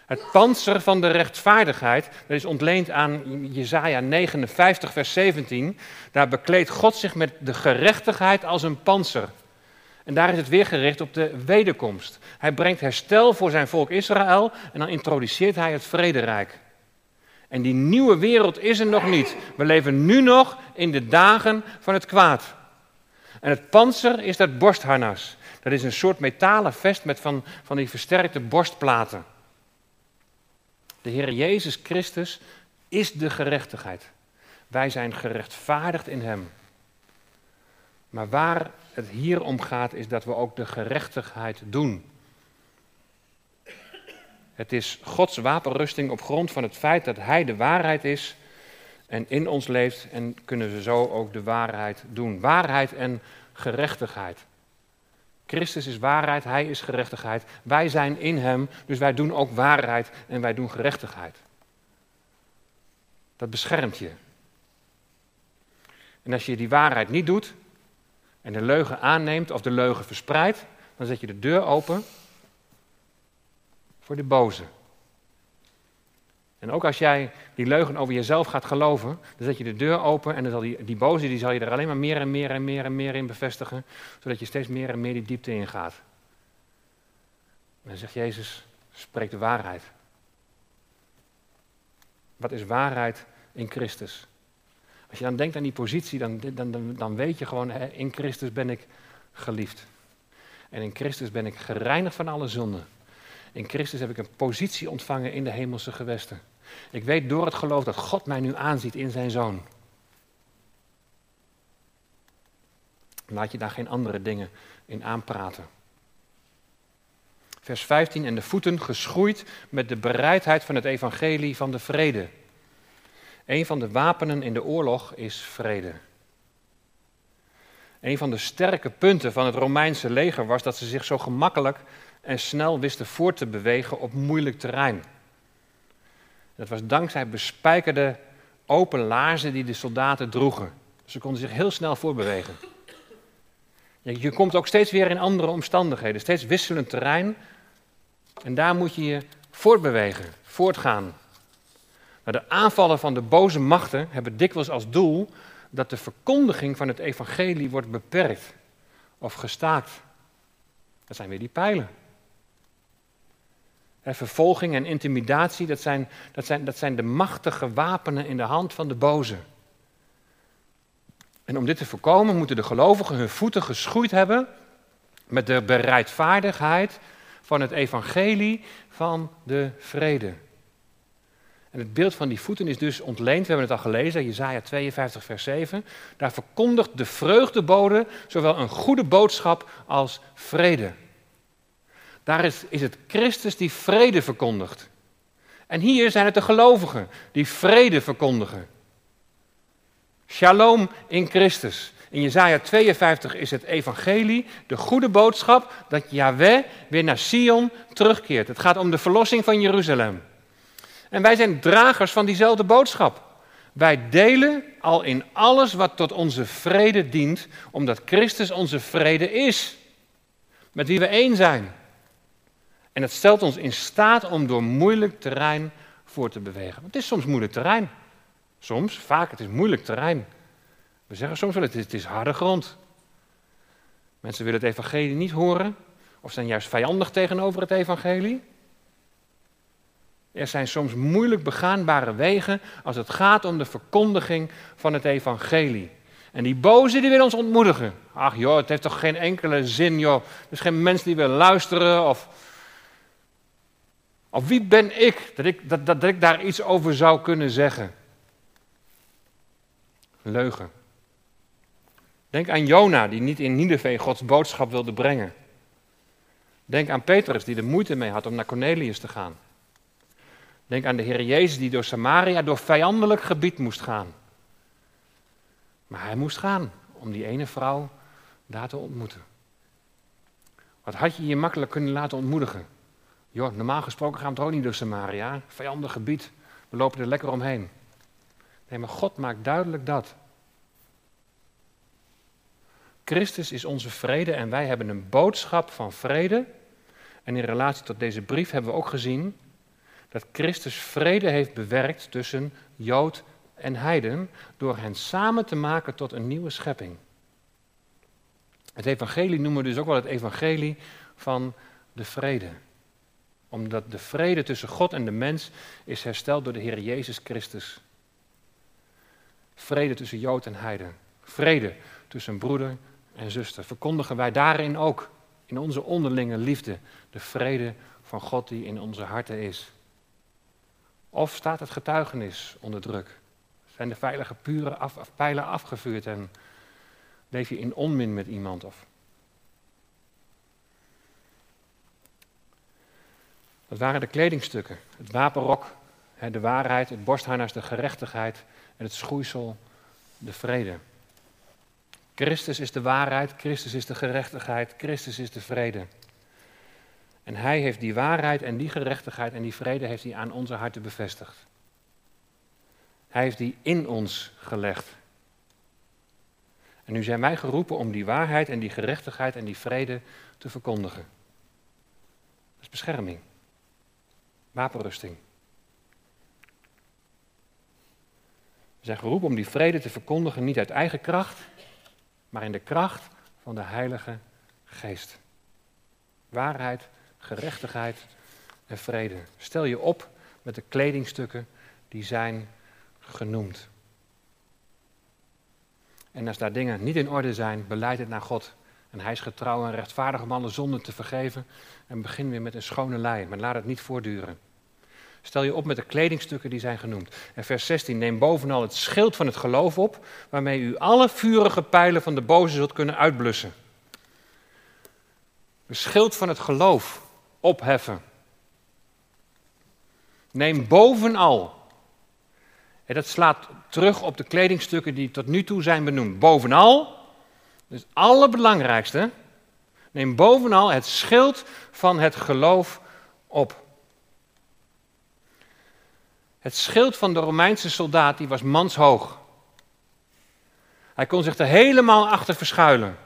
Het panzer van de rechtvaardigheid, dat is ontleend aan Jesaja 59, vers 17. Daar bekleedt God zich met de gerechtigheid als een panzer. En daar is het weer gericht op de wederkomst. Hij brengt herstel voor zijn volk Israël en dan introduceert hij het vrederijk. En die nieuwe wereld is er nog niet. We leven nu nog in de dagen van het kwaad. En het panzer is dat borstharnas. Dat is een soort metalen vest met van, van die versterkte borstplaten. De Heer Jezus Christus is de gerechtigheid. Wij zijn gerechtvaardigd in Hem. Maar waar het hier om gaat, is dat we ook de gerechtigheid doen. Het is Gods wapenrusting op grond van het feit dat Hij de waarheid is en in ons leeft en kunnen we zo ook de waarheid doen. Waarheid en gerechtigheid. Christus is waarheid, Hij is gerechtigheid. Wij zijn in Hem, dus wij doen ook waarheid en wij doen gerechtigheid. Dat beschermt je. En als je die waarheid niet doet en de leugen aanneemt of de leugen verspreidt, dan zet je de deur open voor de boze. En ook als jij die leugen over jezelf gaat geloven, dan zet je de deur open en dan zal die, die boze die zal je er alleen maar meer en meer en meer en meer in bevestigen, zodat je steeds meer en meer die diepte ingaat. En dan zegt Jezus, spreek de waarheid. Wat is waarheid in Christus? Als je dan denkt aan die positie, dan, dan, dan, dan weet je gewoon, in Christus ben ik geliefd. En in Christus ben ik gereinigd van alle zonden. In Christus heb ik een positie ontvangen in de hemelse gewesten. Ik weet door het geloof dat God mij nu aanziet in zijn zoon. Laat je daar geen andere dingen in aanpraten. Vers 15. En de voeten geschoeid met de bereidheid van het evangelie van de vrede. Een van de wapenen in de oorlog is vrede. Een van de sterke punten van het Romeinse leger was dat ze zich zo gemakkelijk en snel wisten voort te bewegen op moeilijk terrein. Dat was dankzij bespijkerde open laarzen die de soldaten droegen. Ze konden zich heel snel voortbewegen. Je komt ook steeds weer in andere omstandigheden, steeds wisselend terrein. En daar moet je je voortbewegen, voortgaan. Maar de aanvallen van de boze machten hebben dikwijls als doel dat de verkondiging van het evangelie wordt beperkt of gestaakt. Dat zijn weer die pijlen. Vervolging en intimidatie, dat zijn, dat, zijn, dat zijn de machtige wapenen in de hand van de boze. En om dit te voorkomen moeten de gelovigen hun voeten geschoeid hebben met de bereidvaardigheid van het evangelie van de vrede. En het beeld van die voeten is dus ontleend, we hebben het al gelezen, Jezaja 52, vers 7. Daar verkondigt de vreugdebode zowel een goede boodschap als vrede. Daar is, is het Christus die vrede verkondigt. En hier zijn het de gelovigen die vrede verkondigen. Shalom in Christus. In Jezaja 52 is het evangelie, de goede boodschap, dat Yahweh weer naar Sion terugkeert. Het gaat om de verlossing van Jeruzalem. En wij zijn dragers van diezelfde boodschap. Wij delen al in alles wat tot onze vrede dient, omdat Christus onze vrede is. Met wie we één zijn. En het stelt ons in staat om door moeilijk terrein voor te bewegen. het is soms moeilijk terrein. Soms, vaak, het is moeilijk terrein. We zeggen soms wel, het is, het is harde grond. Mensen willen het evangelie niet horen, of zijn juist vijandig tegenover het evangelie. Er zijn soms moeilijk begaanbare wegen als het gaat om de verkondiging van het evangelie. En die boze die wil ons ontmoedigen. Ach joh, het heeft toch geen enkele zin joh. Er is geen mens die wil luisteren of... Of wie ben ik dat ik, dat, dat, dat ik daar iets over zou kunnen zeggen? Leugen. Denk aan Jona, die niet in Nineveh Gods boodschap wilde brengen. Denk aan Petrus, die er moeite mee had om naar Cornelius te gaan. Denk aan de Heer Jezus, die door Samaria, door vijandelijk gebied moest gaan. Maar hij moest gaan om die ene vrouw daar te ontmoeten. Wat had je je makkelijk kunnen laten ontmoedigen? Joh, normaal gesproken gaan we toch ook niet door Samaria, vijandig gebied. We lopen er lekker omheen. Nee, maar God maakt duidelijk dat. Christus is onze vrede en wij hebben een boodschap van vrede. En in relatie tot deze brief hebben we ook gezien dat Christus vrede heeft bewerkt tussen Jood en Heiden door hen samen te maken tot een nieuwe schepping. Het evangelie noemen we dus ook wel het evangelie van de vrede. Omdat de vrede tussen God en de mens is hersteld door de Heer Jezus Christus. Vrede tussen Jood en Heiden. Vrede tussen broeder en zuster. Verkondigen wij daarin ook, in onze onderlinge liefde, de vrede van God die in onze harten is. Of staat het getuigenis onder druk? Zijn de veilige pure af, pijlen afgevuurd en leef je in onmin met iemand? Of? Dat waren de kledingstukken. Het wapenrok, de waarheid, het borstharnas, de gerechtigheid en het schoeisel, de vrede. Christus is de waarheid, Christus is de gerechtigheid, Christus is de vrede. En hij heeft die waarheid en die gerechtigheid en die vrede heeft hij aan onze harten bevestigd. Hij heeft die in ons gelegd. En nu zijn wij geroepen om die waarheid en die gerechtigheid en die vrede te verkondigen. Dat is bescherming. Wapenrusting. We zijn geroepen om die vrede te verkondigen niet uit eigen kracht, maar in de kracht van de Heilige Geest. Waarheid, gerechtigheid en vrede. Stel je op met de kledingstukken die zijn genoemd. En als daar dingen niet in orde zijn, beleid het naar God. En hij is getrouw en rechtvaardig om alle zonden te vergeven. En begin weer met een schone lei, maar laat het niet voortduren. Stel je op met de kledingstukken die zijn genoemd. En vers 16, neem bovenal het schild van het geloof op, waarmee u alle vurige pijlen van de boze zult kunnen uitblussen. Het schild van het geloof opheffen. Neem bovenal. En dat slaat terug op de kledingstukken die tot nu toe zijn benoemd. Bovenal, dus het allerbelangrijkste, neem bovenal het schild van het geloof op. Het schild van de Romeinse soldaat die was manshoog. Hij kon zich er helemaal achter verschuilen.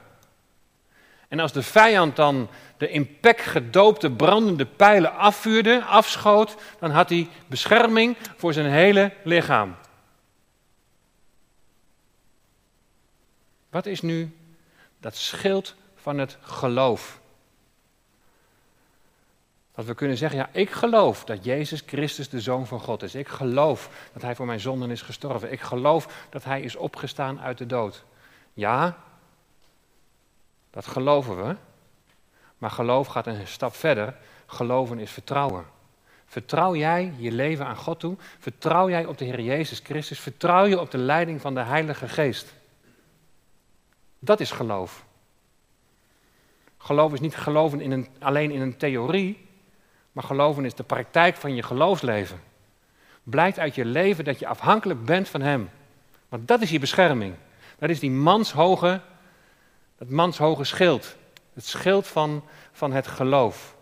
En als de vijand dan de in pek gedoopte brandende pijlen afvuurde, afschoot, dan had hij bescherming voor zijn hele lichaam. Wat is nu dat schild van het geloof? Dat we kunnen zeggen, ja, ik geloof dat Jezus Christus de Zoon van God is. Ik geloof dat Hij voor mijn zonden is gestorven. Ik geloof dat Hij is opgestaan uit de dood. Ja, dat geloven we. Maar geloof gaat een stap verder. Geloven is vertrouwen. Vertrouw jij je leven aan God toe? Vertrouw jij op de Heer Jezus Christus? Vertrouw je op de leiding van de Heilige Geest? Dat is geloof. Geloof is niet geloven in een, alleen in een theorie, maar geloven is de praktijk van je geloofsleven. Blijkt uit je leven dat je afhankelijk bent van Hem. Want dat is je bescherming. Dat is die manshoge, dat manshoge schild. Het schild van, van het geloof.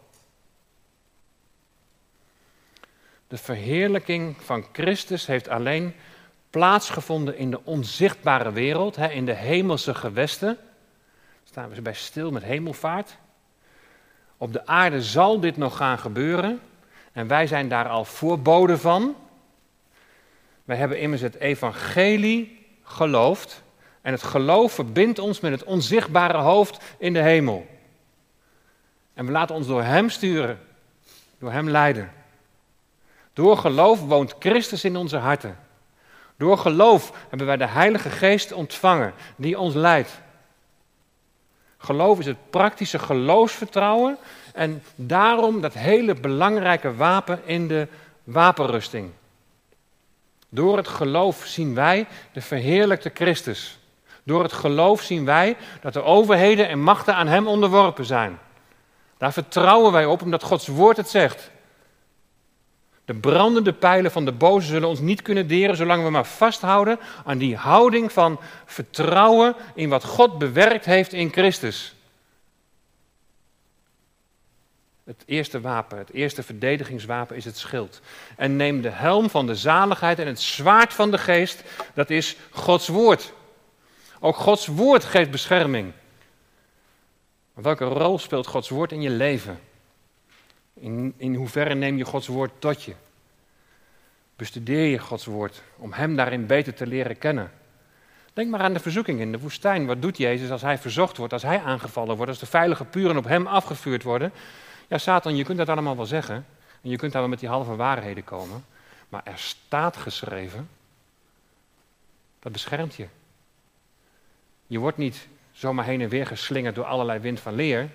De verheerlijking van Christus heeft alleen plaatsgevonden in de onzichtbare wereld, in de hemelse gewesten. Staan we bij stil met hemelvaart. Op de aarde zal dit nog gaan gebeuren en wij zijn daar al voorboden van. Wij hebben immers het evangelie geloofd en het geloof verbindt ons met het onzichtbare hoofd in de hemel. En we laten ons door Hem sturen, door Hem leiden. Door geloof woont Christus in onze harten. Door geloof hebben wij de Heilige Geest ontvangen, die ons leidt. Geloof is het praktische geloofsvertrouwen en daarom dat hele belangrijke wapen in de wapenrusting. Door het geloof zien wij de verheerlijkte Christus. Door het geloof zien wij dat de overheden en machten aan Hem onderworpen zijn. Daar vertrouwen wij op omdat Gods woord het zegt. De brandende pijlen van de boze zullen ons niet kunnen deren zolang we maar vasthouden aan die houding van vertrouwen in wat God bewerkt heeft in Christus. Het eerste wapen, het eerste verdedigingswapen is het schild. En neem de helm van de zaligheid en het zwaard van de geest, dat is Gods woord. Ook Gods woord geeft bescherming. Welke rol speelt Gods woord in je leven? In, in hoeverre neem je Gods woord tot je? Bestudeer je Gods woord om Hem daarin beter te leren kennen? Denk maar aan de verzoeking in de woestijn. Wat doet Jezus als Hij verzocht wordt, als Hij aangevallen wordt, als de veilige puren op Hem afgevuurd worden? Ja, Satan, je kunt dat allemaal wel zeggen. En je kunt daar wel met die halve waarheden komen. Maar er staat geschreven, dat beschermt je. Je wordt niet zomaar heen en weer geslingerd door allerlei wind van leer.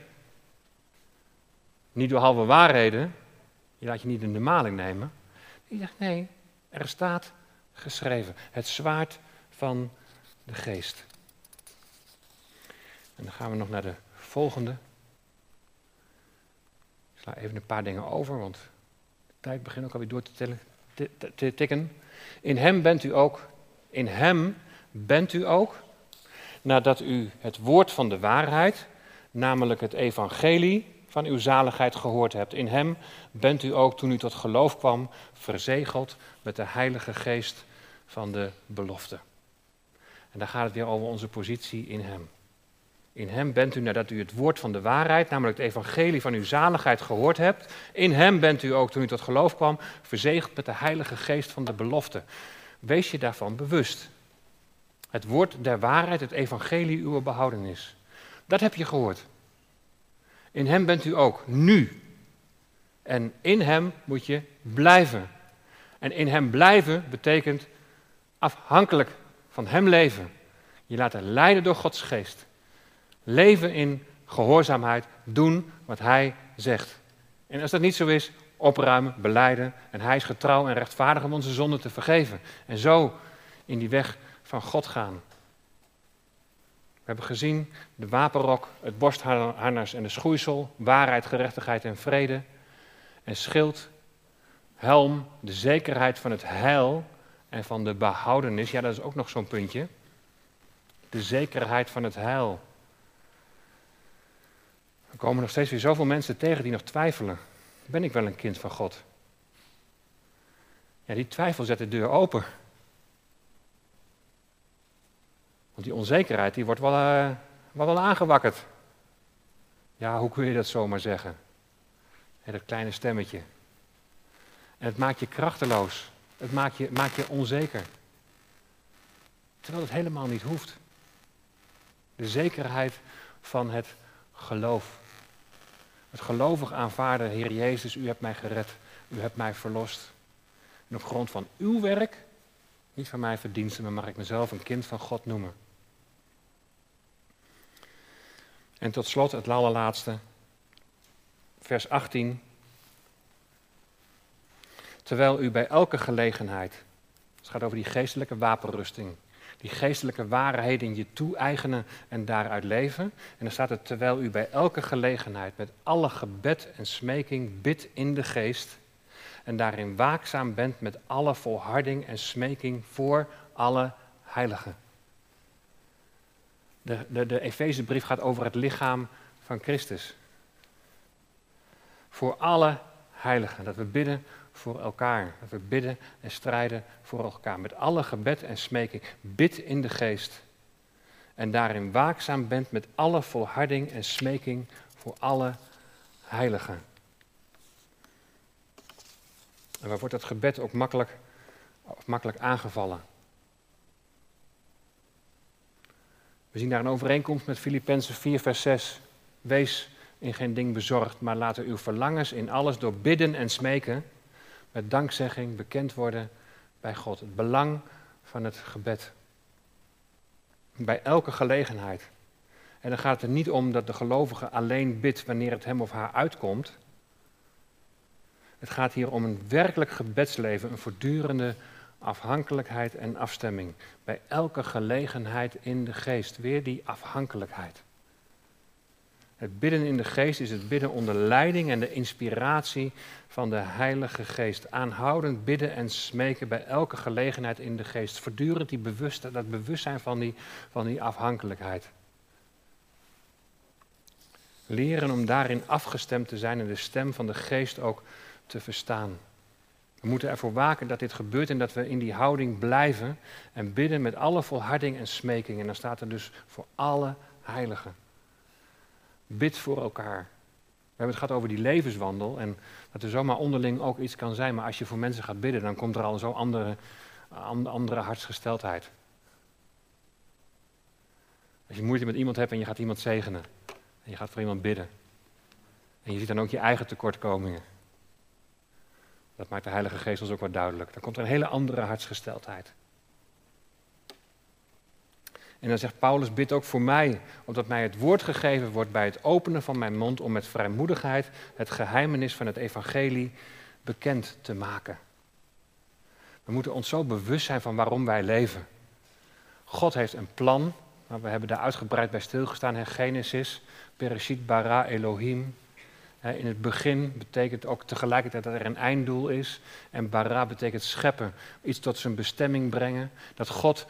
Niet door halve waarheden. Je laat je niet in de maling nemen. Je zegt nee, er staat geschreven. Het zwaard van de geest. En dan gaan we nog naar de volgende. Ik sla even een paar dingen over, want de tijd begint ook alweer door te, tellen, te, te tikken. In hem bent u ook, in hem bent u ook, nadat u het woord van de waarheid, namelijk het evangelie van uw zaligheid gehoord hebt. In hem bent u ook, toen u tot geloof kwam, verzegeld met de Heilige Geest van de belofte. En daar gaat het weer over onze positie in hem. In hem bent u, nadat u het woord van de waarheid, namelijk het evangelie van uw zaligheid gehoord hebt, in hem bent u ook, toen u tot geloof kwam, verzegeld met de Heilige Geest van de belofte. Wees je daarvan bewust. Het woord der waarheid, het evangelie uw behoudenis. Dat heb je gehoord. In hem bent u ook, nu. En in hem moet je blijven. En in hem blijven betekent afhankelijk van hem leven. Je laten leiden door Gods geest. Leven in gehoorzaamheid, doen wat hij zegt. En als dat niet zo is, opruimen, beleiden. En hij is getrouw en rechtvaardig om onze zonden te vergeven. En zo in die weg van God gaan. We hebben gezien de wapenrok, het borstharnas en de schoeisel, waarheid, gerechtigheid en vrede. En schild, helm, de zekerheid van het heil en van de behoudenis. Ja, dat is ook nog zo'n puntje. De zekerheid van het heil. Er komen nog steeds weer zoveel mensen tegen die nog twijfelen. Ben ik wel een kind van God? Ja, die twijfel zet de deur open. Want die onzekerheid die wordt wel, uh, wel aangewakkerd. Ja, hoe kun je dat zomaar zeggen? dat kleine stemmetje. En het maakt je krachteloos. Het maakt je, maakt je onzeker. Terwijl het helemaal niet hoeft. De zekerheid van het geloof. Het gelovig aanvaarden, Heer Jezus, u hebt mij gered. U hebt mij verlost. En op grond van uw werk, niet van mijn verdiensten, maar mag ik mezelf een kind van God noemen. En tot slot het allerlaatste, vers 18. Terwijl u bij elke gelegenheid, het gaat over die geestelijke wapenrusting, die geestelijke waarheden je toe-eigenen en daaruit leven. En dan staat het, terwijl u bij elke gelegenheid met alle gebed en smeking bidt in de geest en daarin waakzaam bent met alle volharding en smeking voor alle heiligen. De, de, de Efezebrief gaat over het lichaam van Christus. Voor alle heiligen. Dat we bidden voor elkaar. Dat we bidden en strijden voor elkaar. Met alle gebed en smeking. Bid in de geest. En daarin waakzaam bent met alle volharding en smeking voor alle heiligen. En waar wordt dat gebed ook makkelijk, makkelijk aangevallen? We zien daar een overeenkomst met Filippenzen 4, vers 6. Wees in geen ding bezorgd, maar laten uw verlangens in alles door bidden en smeken met dankzegging bekend worden bij God. Het belang van het gebed. Bij elke gelegenheid. En dan gaat het er niet om dat de gelovige alleen bidt wanneer het hem of haar uitkomt. Het gaat hier om een werkelijk gebedsleven, een voortdurende afhankelijkheid en afstemming. Bij elke gelegenheid in de geest. Weer die afhankelijkheid. Het bidden in de geest is het bidden onder leiding en de inspiratie van de Heilige Geest. Aanhoudend bidden en smeken bij elke gelegenheid in de geest. Voortdurend die dat bewustzijn van die, van die afhankelijkheid. Leren om daarin afgestemd te zijn en de stem van de geest ook te verstaan. We moeten ervoor waken dat dit gebeurt en dat we in die houding blijven en bidden met alle volharding en smeking. En dan staat er dus voor alle heiligen. Bid voor elkaar. We hebben het gehad over die levenswandel en dat er zomaar onderling ook iets kan zijn. Maar als je voor mensen gaat bidden, dan komt er al zo'n andere, andere hartsgesteldheid. Als je moeite met iemand hebt en je gaat iemand zegenen. En je gaat voor iemand bidden. En je ziet dan ook je eigen tekortkomingen. Dat maakt de Heilige Geest ons ook wat duidelijk. Dan komt er een hele andere hartsgesteldheid. En dan zegt Paulus, bid ook voor mij, omdat mij het woord gegeven wordt bij het openen van mijn mond om met vrijmoedigheid het geheimenis van het evangelie bekend te maken. We moeten ons zo bewust zijn van waarom wij leven. God heeft een plan, we hebben daar uitgebreid bij stilgestaan in Genesis, Bereshit bara Elohim. In het begin betekent ook tegelijkertijd dat er een einddoel is. En bara betekent scheppen, iets tot zijn bestemming brengen. Dat God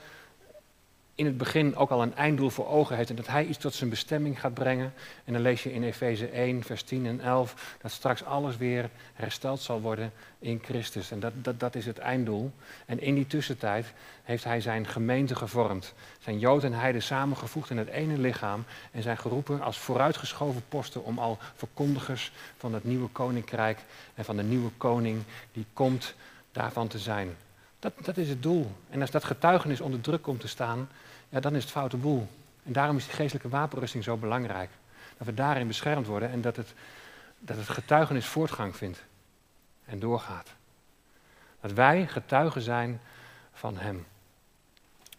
in het begin ook al een einddoel voor ogen heeft en dat hij iets tot zijn bestemming gaat brengen. En dan lees je in Efeze 1, vers 10 en 11 dat straks alles weer hersteld zal worden in Christus. En dat, dat, dat is het einddoel. En in die tussentijd heeft hij zijn gemeente gevormd. Zijn Jood en Heiden samengevoegd in het ene lichaam en zijn geroepen als vooruitgeschoven posten om al verkondigers van het nieuwe koninkrijk en van de nieuwe koning die komt daarvan te zijn. Dat, dat is het doel. En als dat getuigenis onder druk komt te staan, ja, dan is het foute boel. En daarom is die geestelijke wapenrusting zo belangrijk. Dat we daarin beschermd worden en dat het, dat het getuigenis voortgang vindt en doorgaat. Dat wij getuigen zijn van Hem.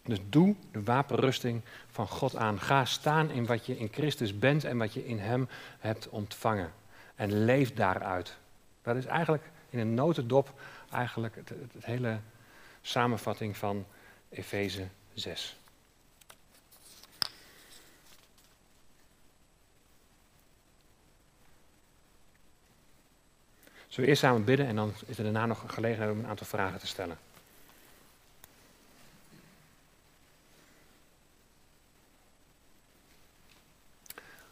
Dus doe de wapenrusting van God aan. Ga staan in wat je in Christus bent en wat je in Hem hebt ontvangen. En leef daaruit. Dat is eigenlijk in een notendop eigenlijk het, hele samenvatting van Efeze 6. Zullen we eerst samen bidden en dan is er daarna nog een gelegenheid om een aantal vragen te stellen.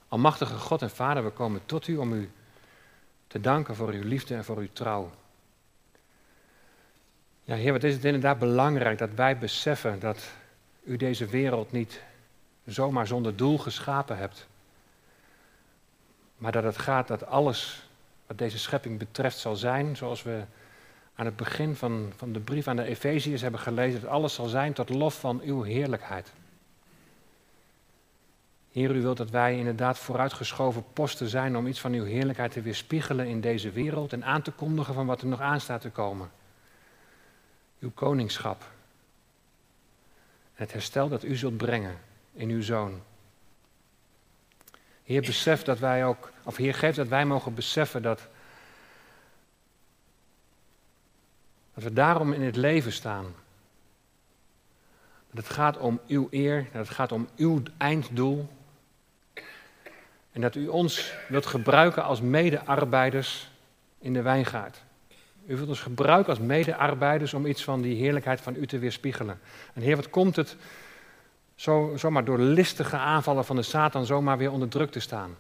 Almachtige God en Vader, we komen tot u om u te danken voor uw liefde en voor uw trouw. Ja, Heer, wat is het inderdaad belangrijk dat wij beseffen dat u deze wereld niet zomaar zonder doel geschapen hebt. Maar dat het gaat dat alles wat deze schepping betreft zal zijn, zoals we aan het begin van, van de brief aan de Efeziërs hebben gelezen, dat alles zal zijn tot lof van uw heerlijkheid. Heer, u wilt dat wij inderdaad vooruitgeschoven posten zijn om iets van uw heerlijkheid te weerspiegelen in deze wereld en aan te kondigen van wat er nog aan staat te komen uw koningschap. Het herstel dat u zult brengen in uw zoon. Heer, besef dat wij ook, of Heer, geef dat wij mogen beseffen dat, dat we daarom in het leven staan. Dat het gaat om uw eer, dat het gaat om uw einddoel. En dat u ons wilt gebruiken als mede-arbeiders in de wijngaard. U wilt ons gebruiken als medearbeiders om iets van die heerlijkheid van u te weerspiegelen. En Heer, wat komt het zo, zomaar door listige aanvallen van de Satan zomaar weer onder druk te staan.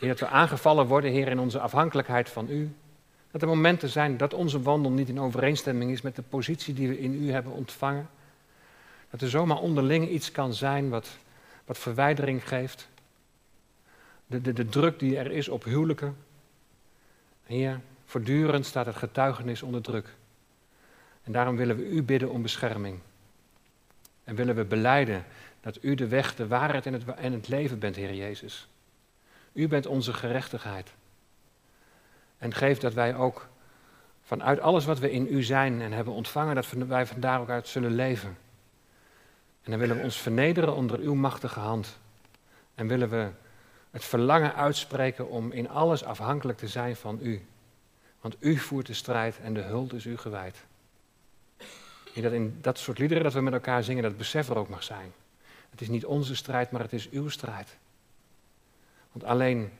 Heer, dat we aangevallen worden, Heer, in onze afhankelijkheid van U. Dat er momenten zijn dat onze wandel niet in overeenstemming is met de positie die we in U hebben ontvangen. Dat er zomaar onderling iets kan zijn wat, wat verwijdering geeft. De, de, de druk die er is op huwelijken. Heer, voortdurend staat het getuigenis onder druk. En daarom willen we U bidden om bescherming. En willen we beleiden dat U de weg, de waarheid en het, en het leven bent, Heer Jezus. U bent onze gerechtigheid. En geef dat wij ook vanuit alles wat we in U zijn en hebben ontvangen, dat wij vandaar ook uit zullen leven. En dan willen we ons vernederen onder Uw machtige hand. En willen we het verlangen uitspreken om in alles afhankelijk te zijn van U. Want U voert de strijd en de huld is U gewijd. En dat in dat soort liederen dat we met elkaar zingen, dat besef er ook mag zijn. Het is niet onze strijd, maar het is uw strijd. Want alleen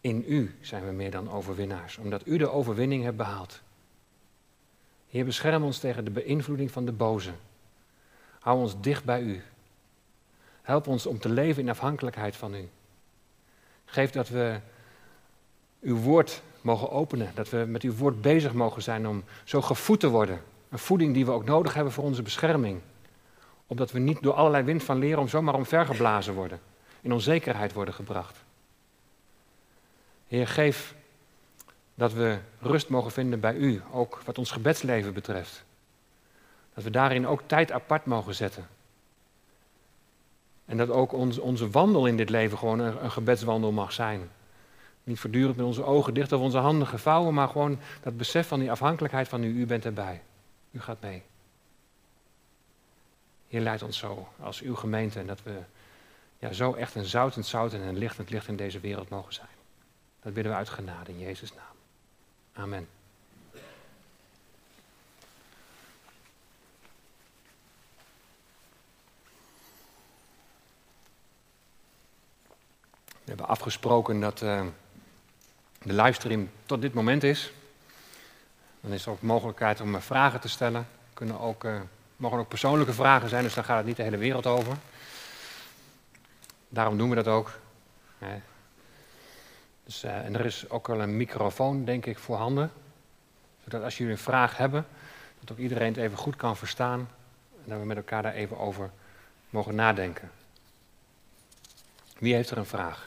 in u zijn we meer dan overwinnaars, omdat u de overwinning hebt behaald. Heer, bescherm ons tegen de beïnvloeding van de boze. Hou ons dicht bij u. Help ons om te leven in afhankelijkheid van u. Geef dat we uw woord mogen openen, dat we met uw woord bezig mogen zijn om zo gevoed te worden een voeding die we ook nodig hebben voor onze bescherming. Opdat we niet door allerlei wind van leren om zomaar omvergeblazen worden. In onzekerheid worden gebracht. Heer, geef dat we rust mogen vinden bij U, ook wat ons gebedsleven betreft. Dat we daarin ook tijd apart mogen zetten. En dat ook ons, onze wandel in dit leven gewoon een, gebedswandel mag zijn. Niet voortdurend met onze ogen dicht of onze handen gevouwen, maar gewoon dat besef van die afhankelijkheid van U, U bent erbij. U gaat mee. Heer, leidt ons zo als uw gemeente en dat we ja, zo echt een zoutend zout en een lichtend licht in deze wereld mogen zijn. Dat bidden we uit genade in Jezus' naam. Amen. We hebben afgesproken dat uh, de livestream tot dit moment is. Dan is er ook mogelijkheid om vragen te stellen. Kunnen ook, uh, mogen ook persoonlijke vragen zijn, dus dan gaat het niet de hele wereld over. Daarom doen we dat ook. Dus, en er is ook wel een microfoon, denk ik, voorhanden. Zodat als jullie een vraag hebben, dat ook iedereen het even goed kan verstaan. En dat we met elkaar daar even over mogen nadenken. Wie heeft er een vraag?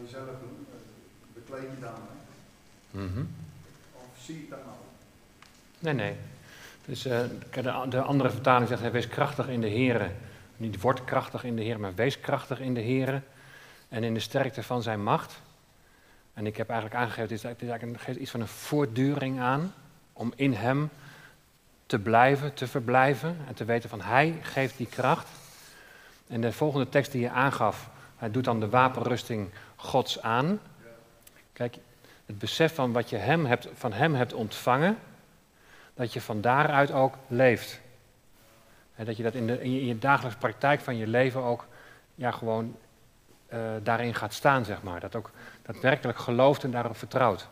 dat ga je zelf doen, bekleed je dan. Mm Of zie je dat nou? Nee, nee. Dus uh, de, de, andere vertaling zegt, hij wees krachtig in de Heer. Niet wordt krachtig in de Heer, maar wees krachtig in de Heer. En in de sterkte van zijn macht. En ik heb eigenlijk aangegeven, het is, het is eigenlijk geeft iets van een voortduring aan om in Hem te blijven, te verblijven en te weten van Hij geeft die kracht. En de volgende tekst die je aangaf, hij doet dan de wapenrusting Gods aan. Kijk, het besef van wat je hem hebt, van Hem hebt ontvangen, dat je van daaruit ook leeft. En dat je dat in, de, in, je, dagelijkse praktijk van je leven ook ja, gewoon uh, daarin gaat staan, zeg maar. Dat ook daadwerkelijk gelooft en daarop vertrouwt.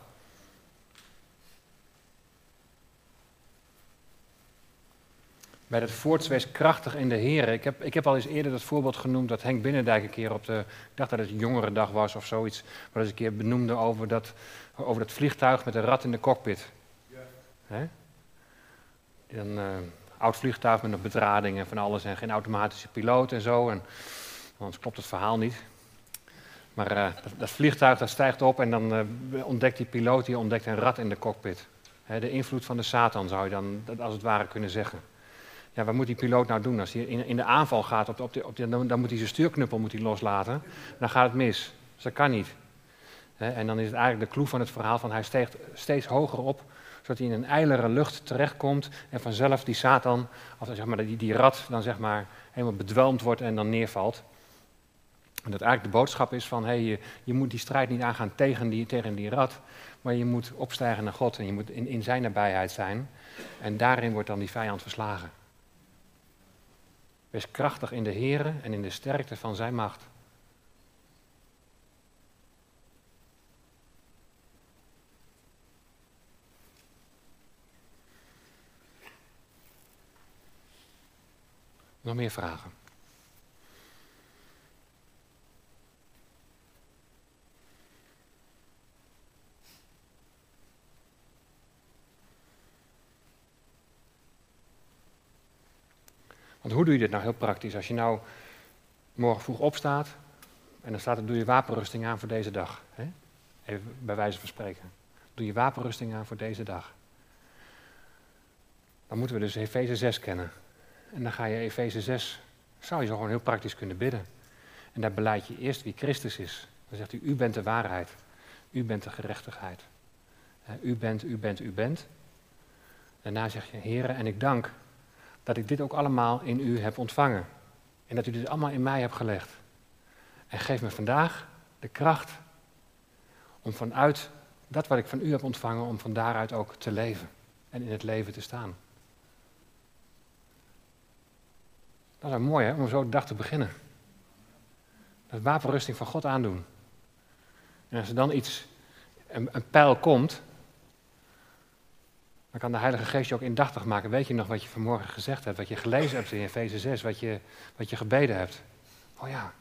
Bij dat voorts krachtig in de Heer. Ik heb, ik heb al eens eerder dat voorbeeld genoemd dat Henk Binnendijk een keer op de, ik dacht dat het jongerendag was of zoiets, maar eens een keer benoemde over dat, over dat vliegtuig met een rat in de cockpit. Ja. Dan, uh, oud vliegtuig met een bedrading en van alles en geen automatische piloot en zo. En, anders klopt het verhaal niet. Maar uh, dat, vliegtuig dat stijgt op en dan uh, ontdekt die piloot die ontdekt een rat in de cockpit. de invloed van de Satan zou je dan als het ware kunnen zeggen. Ja, wat moet die piloot nou doen? Als hij in, in de aanval gaat, op de, op dan, dan, moet hij zijn stuurknuppel moet hij loslaten. Dan gaat het mis. Dus dat kan niet. en dan is het eigenlijk de clue van het verhaal van hij steekt steeds hoger op, zodat hij in een ijlere lucht terechtkomt en vanzelf die Satan, of zeg maar, die, die rat, dan zeg maar helemaal bedwelmd wordt en dan neervalt. En dat eigenlijk de boodschap is van, hey, je, je moet die strijd niet aangaan tegen die, tegen die rat, maar je moet opstijgen naar God en je moet in, in zijn nabijheid zijn. En daarin wordt dan die vijand verslagen. Wees krachtig in de Here en in de sterkte van zijn macht. Nog meer vragen? Want hoe doe je dit nou heel praktisch? Als je nou morgen vroeg opstaat en dan staat er, doe je wapenrusting aan voor deze dag. Hè? Even bij wijze van spreken. Doe je wapenrusting aan voor deze dag. Dan moeten we dus Efeze 6 kennen. En dan ga je Efeze 6, zou je zo gewoon heel praktisch kunnen bidden. En daar beleid je eerst wie Christus is. Dan zegt u, u bent de waarheid. U bent de gerechtigheid. U bent, u bent, u bent. Daarna zeg je, Heren, en ik dank dat ik dit ook allemaal in u heb ontvangen. En dat u dit allemaal in mij hebt gelegd. En geef me vandaag de kracht om vanuit dat wat ik van u heb ontvangen, om van daaruit ook te leven en in het leven te staan. Dat is mooi hè, om zo de dag te beginnen. Dat wapenrusting van God aandoen. En als er dan iets, een, een pijl komt, dan kan de Heilige Geest je ook indachtig maken. Weet je nog wat je vanmorgen gezegd hebt, wat je gelezen hebt in Efeze 6, wat je, wat je gebeden hebt? Oh ja,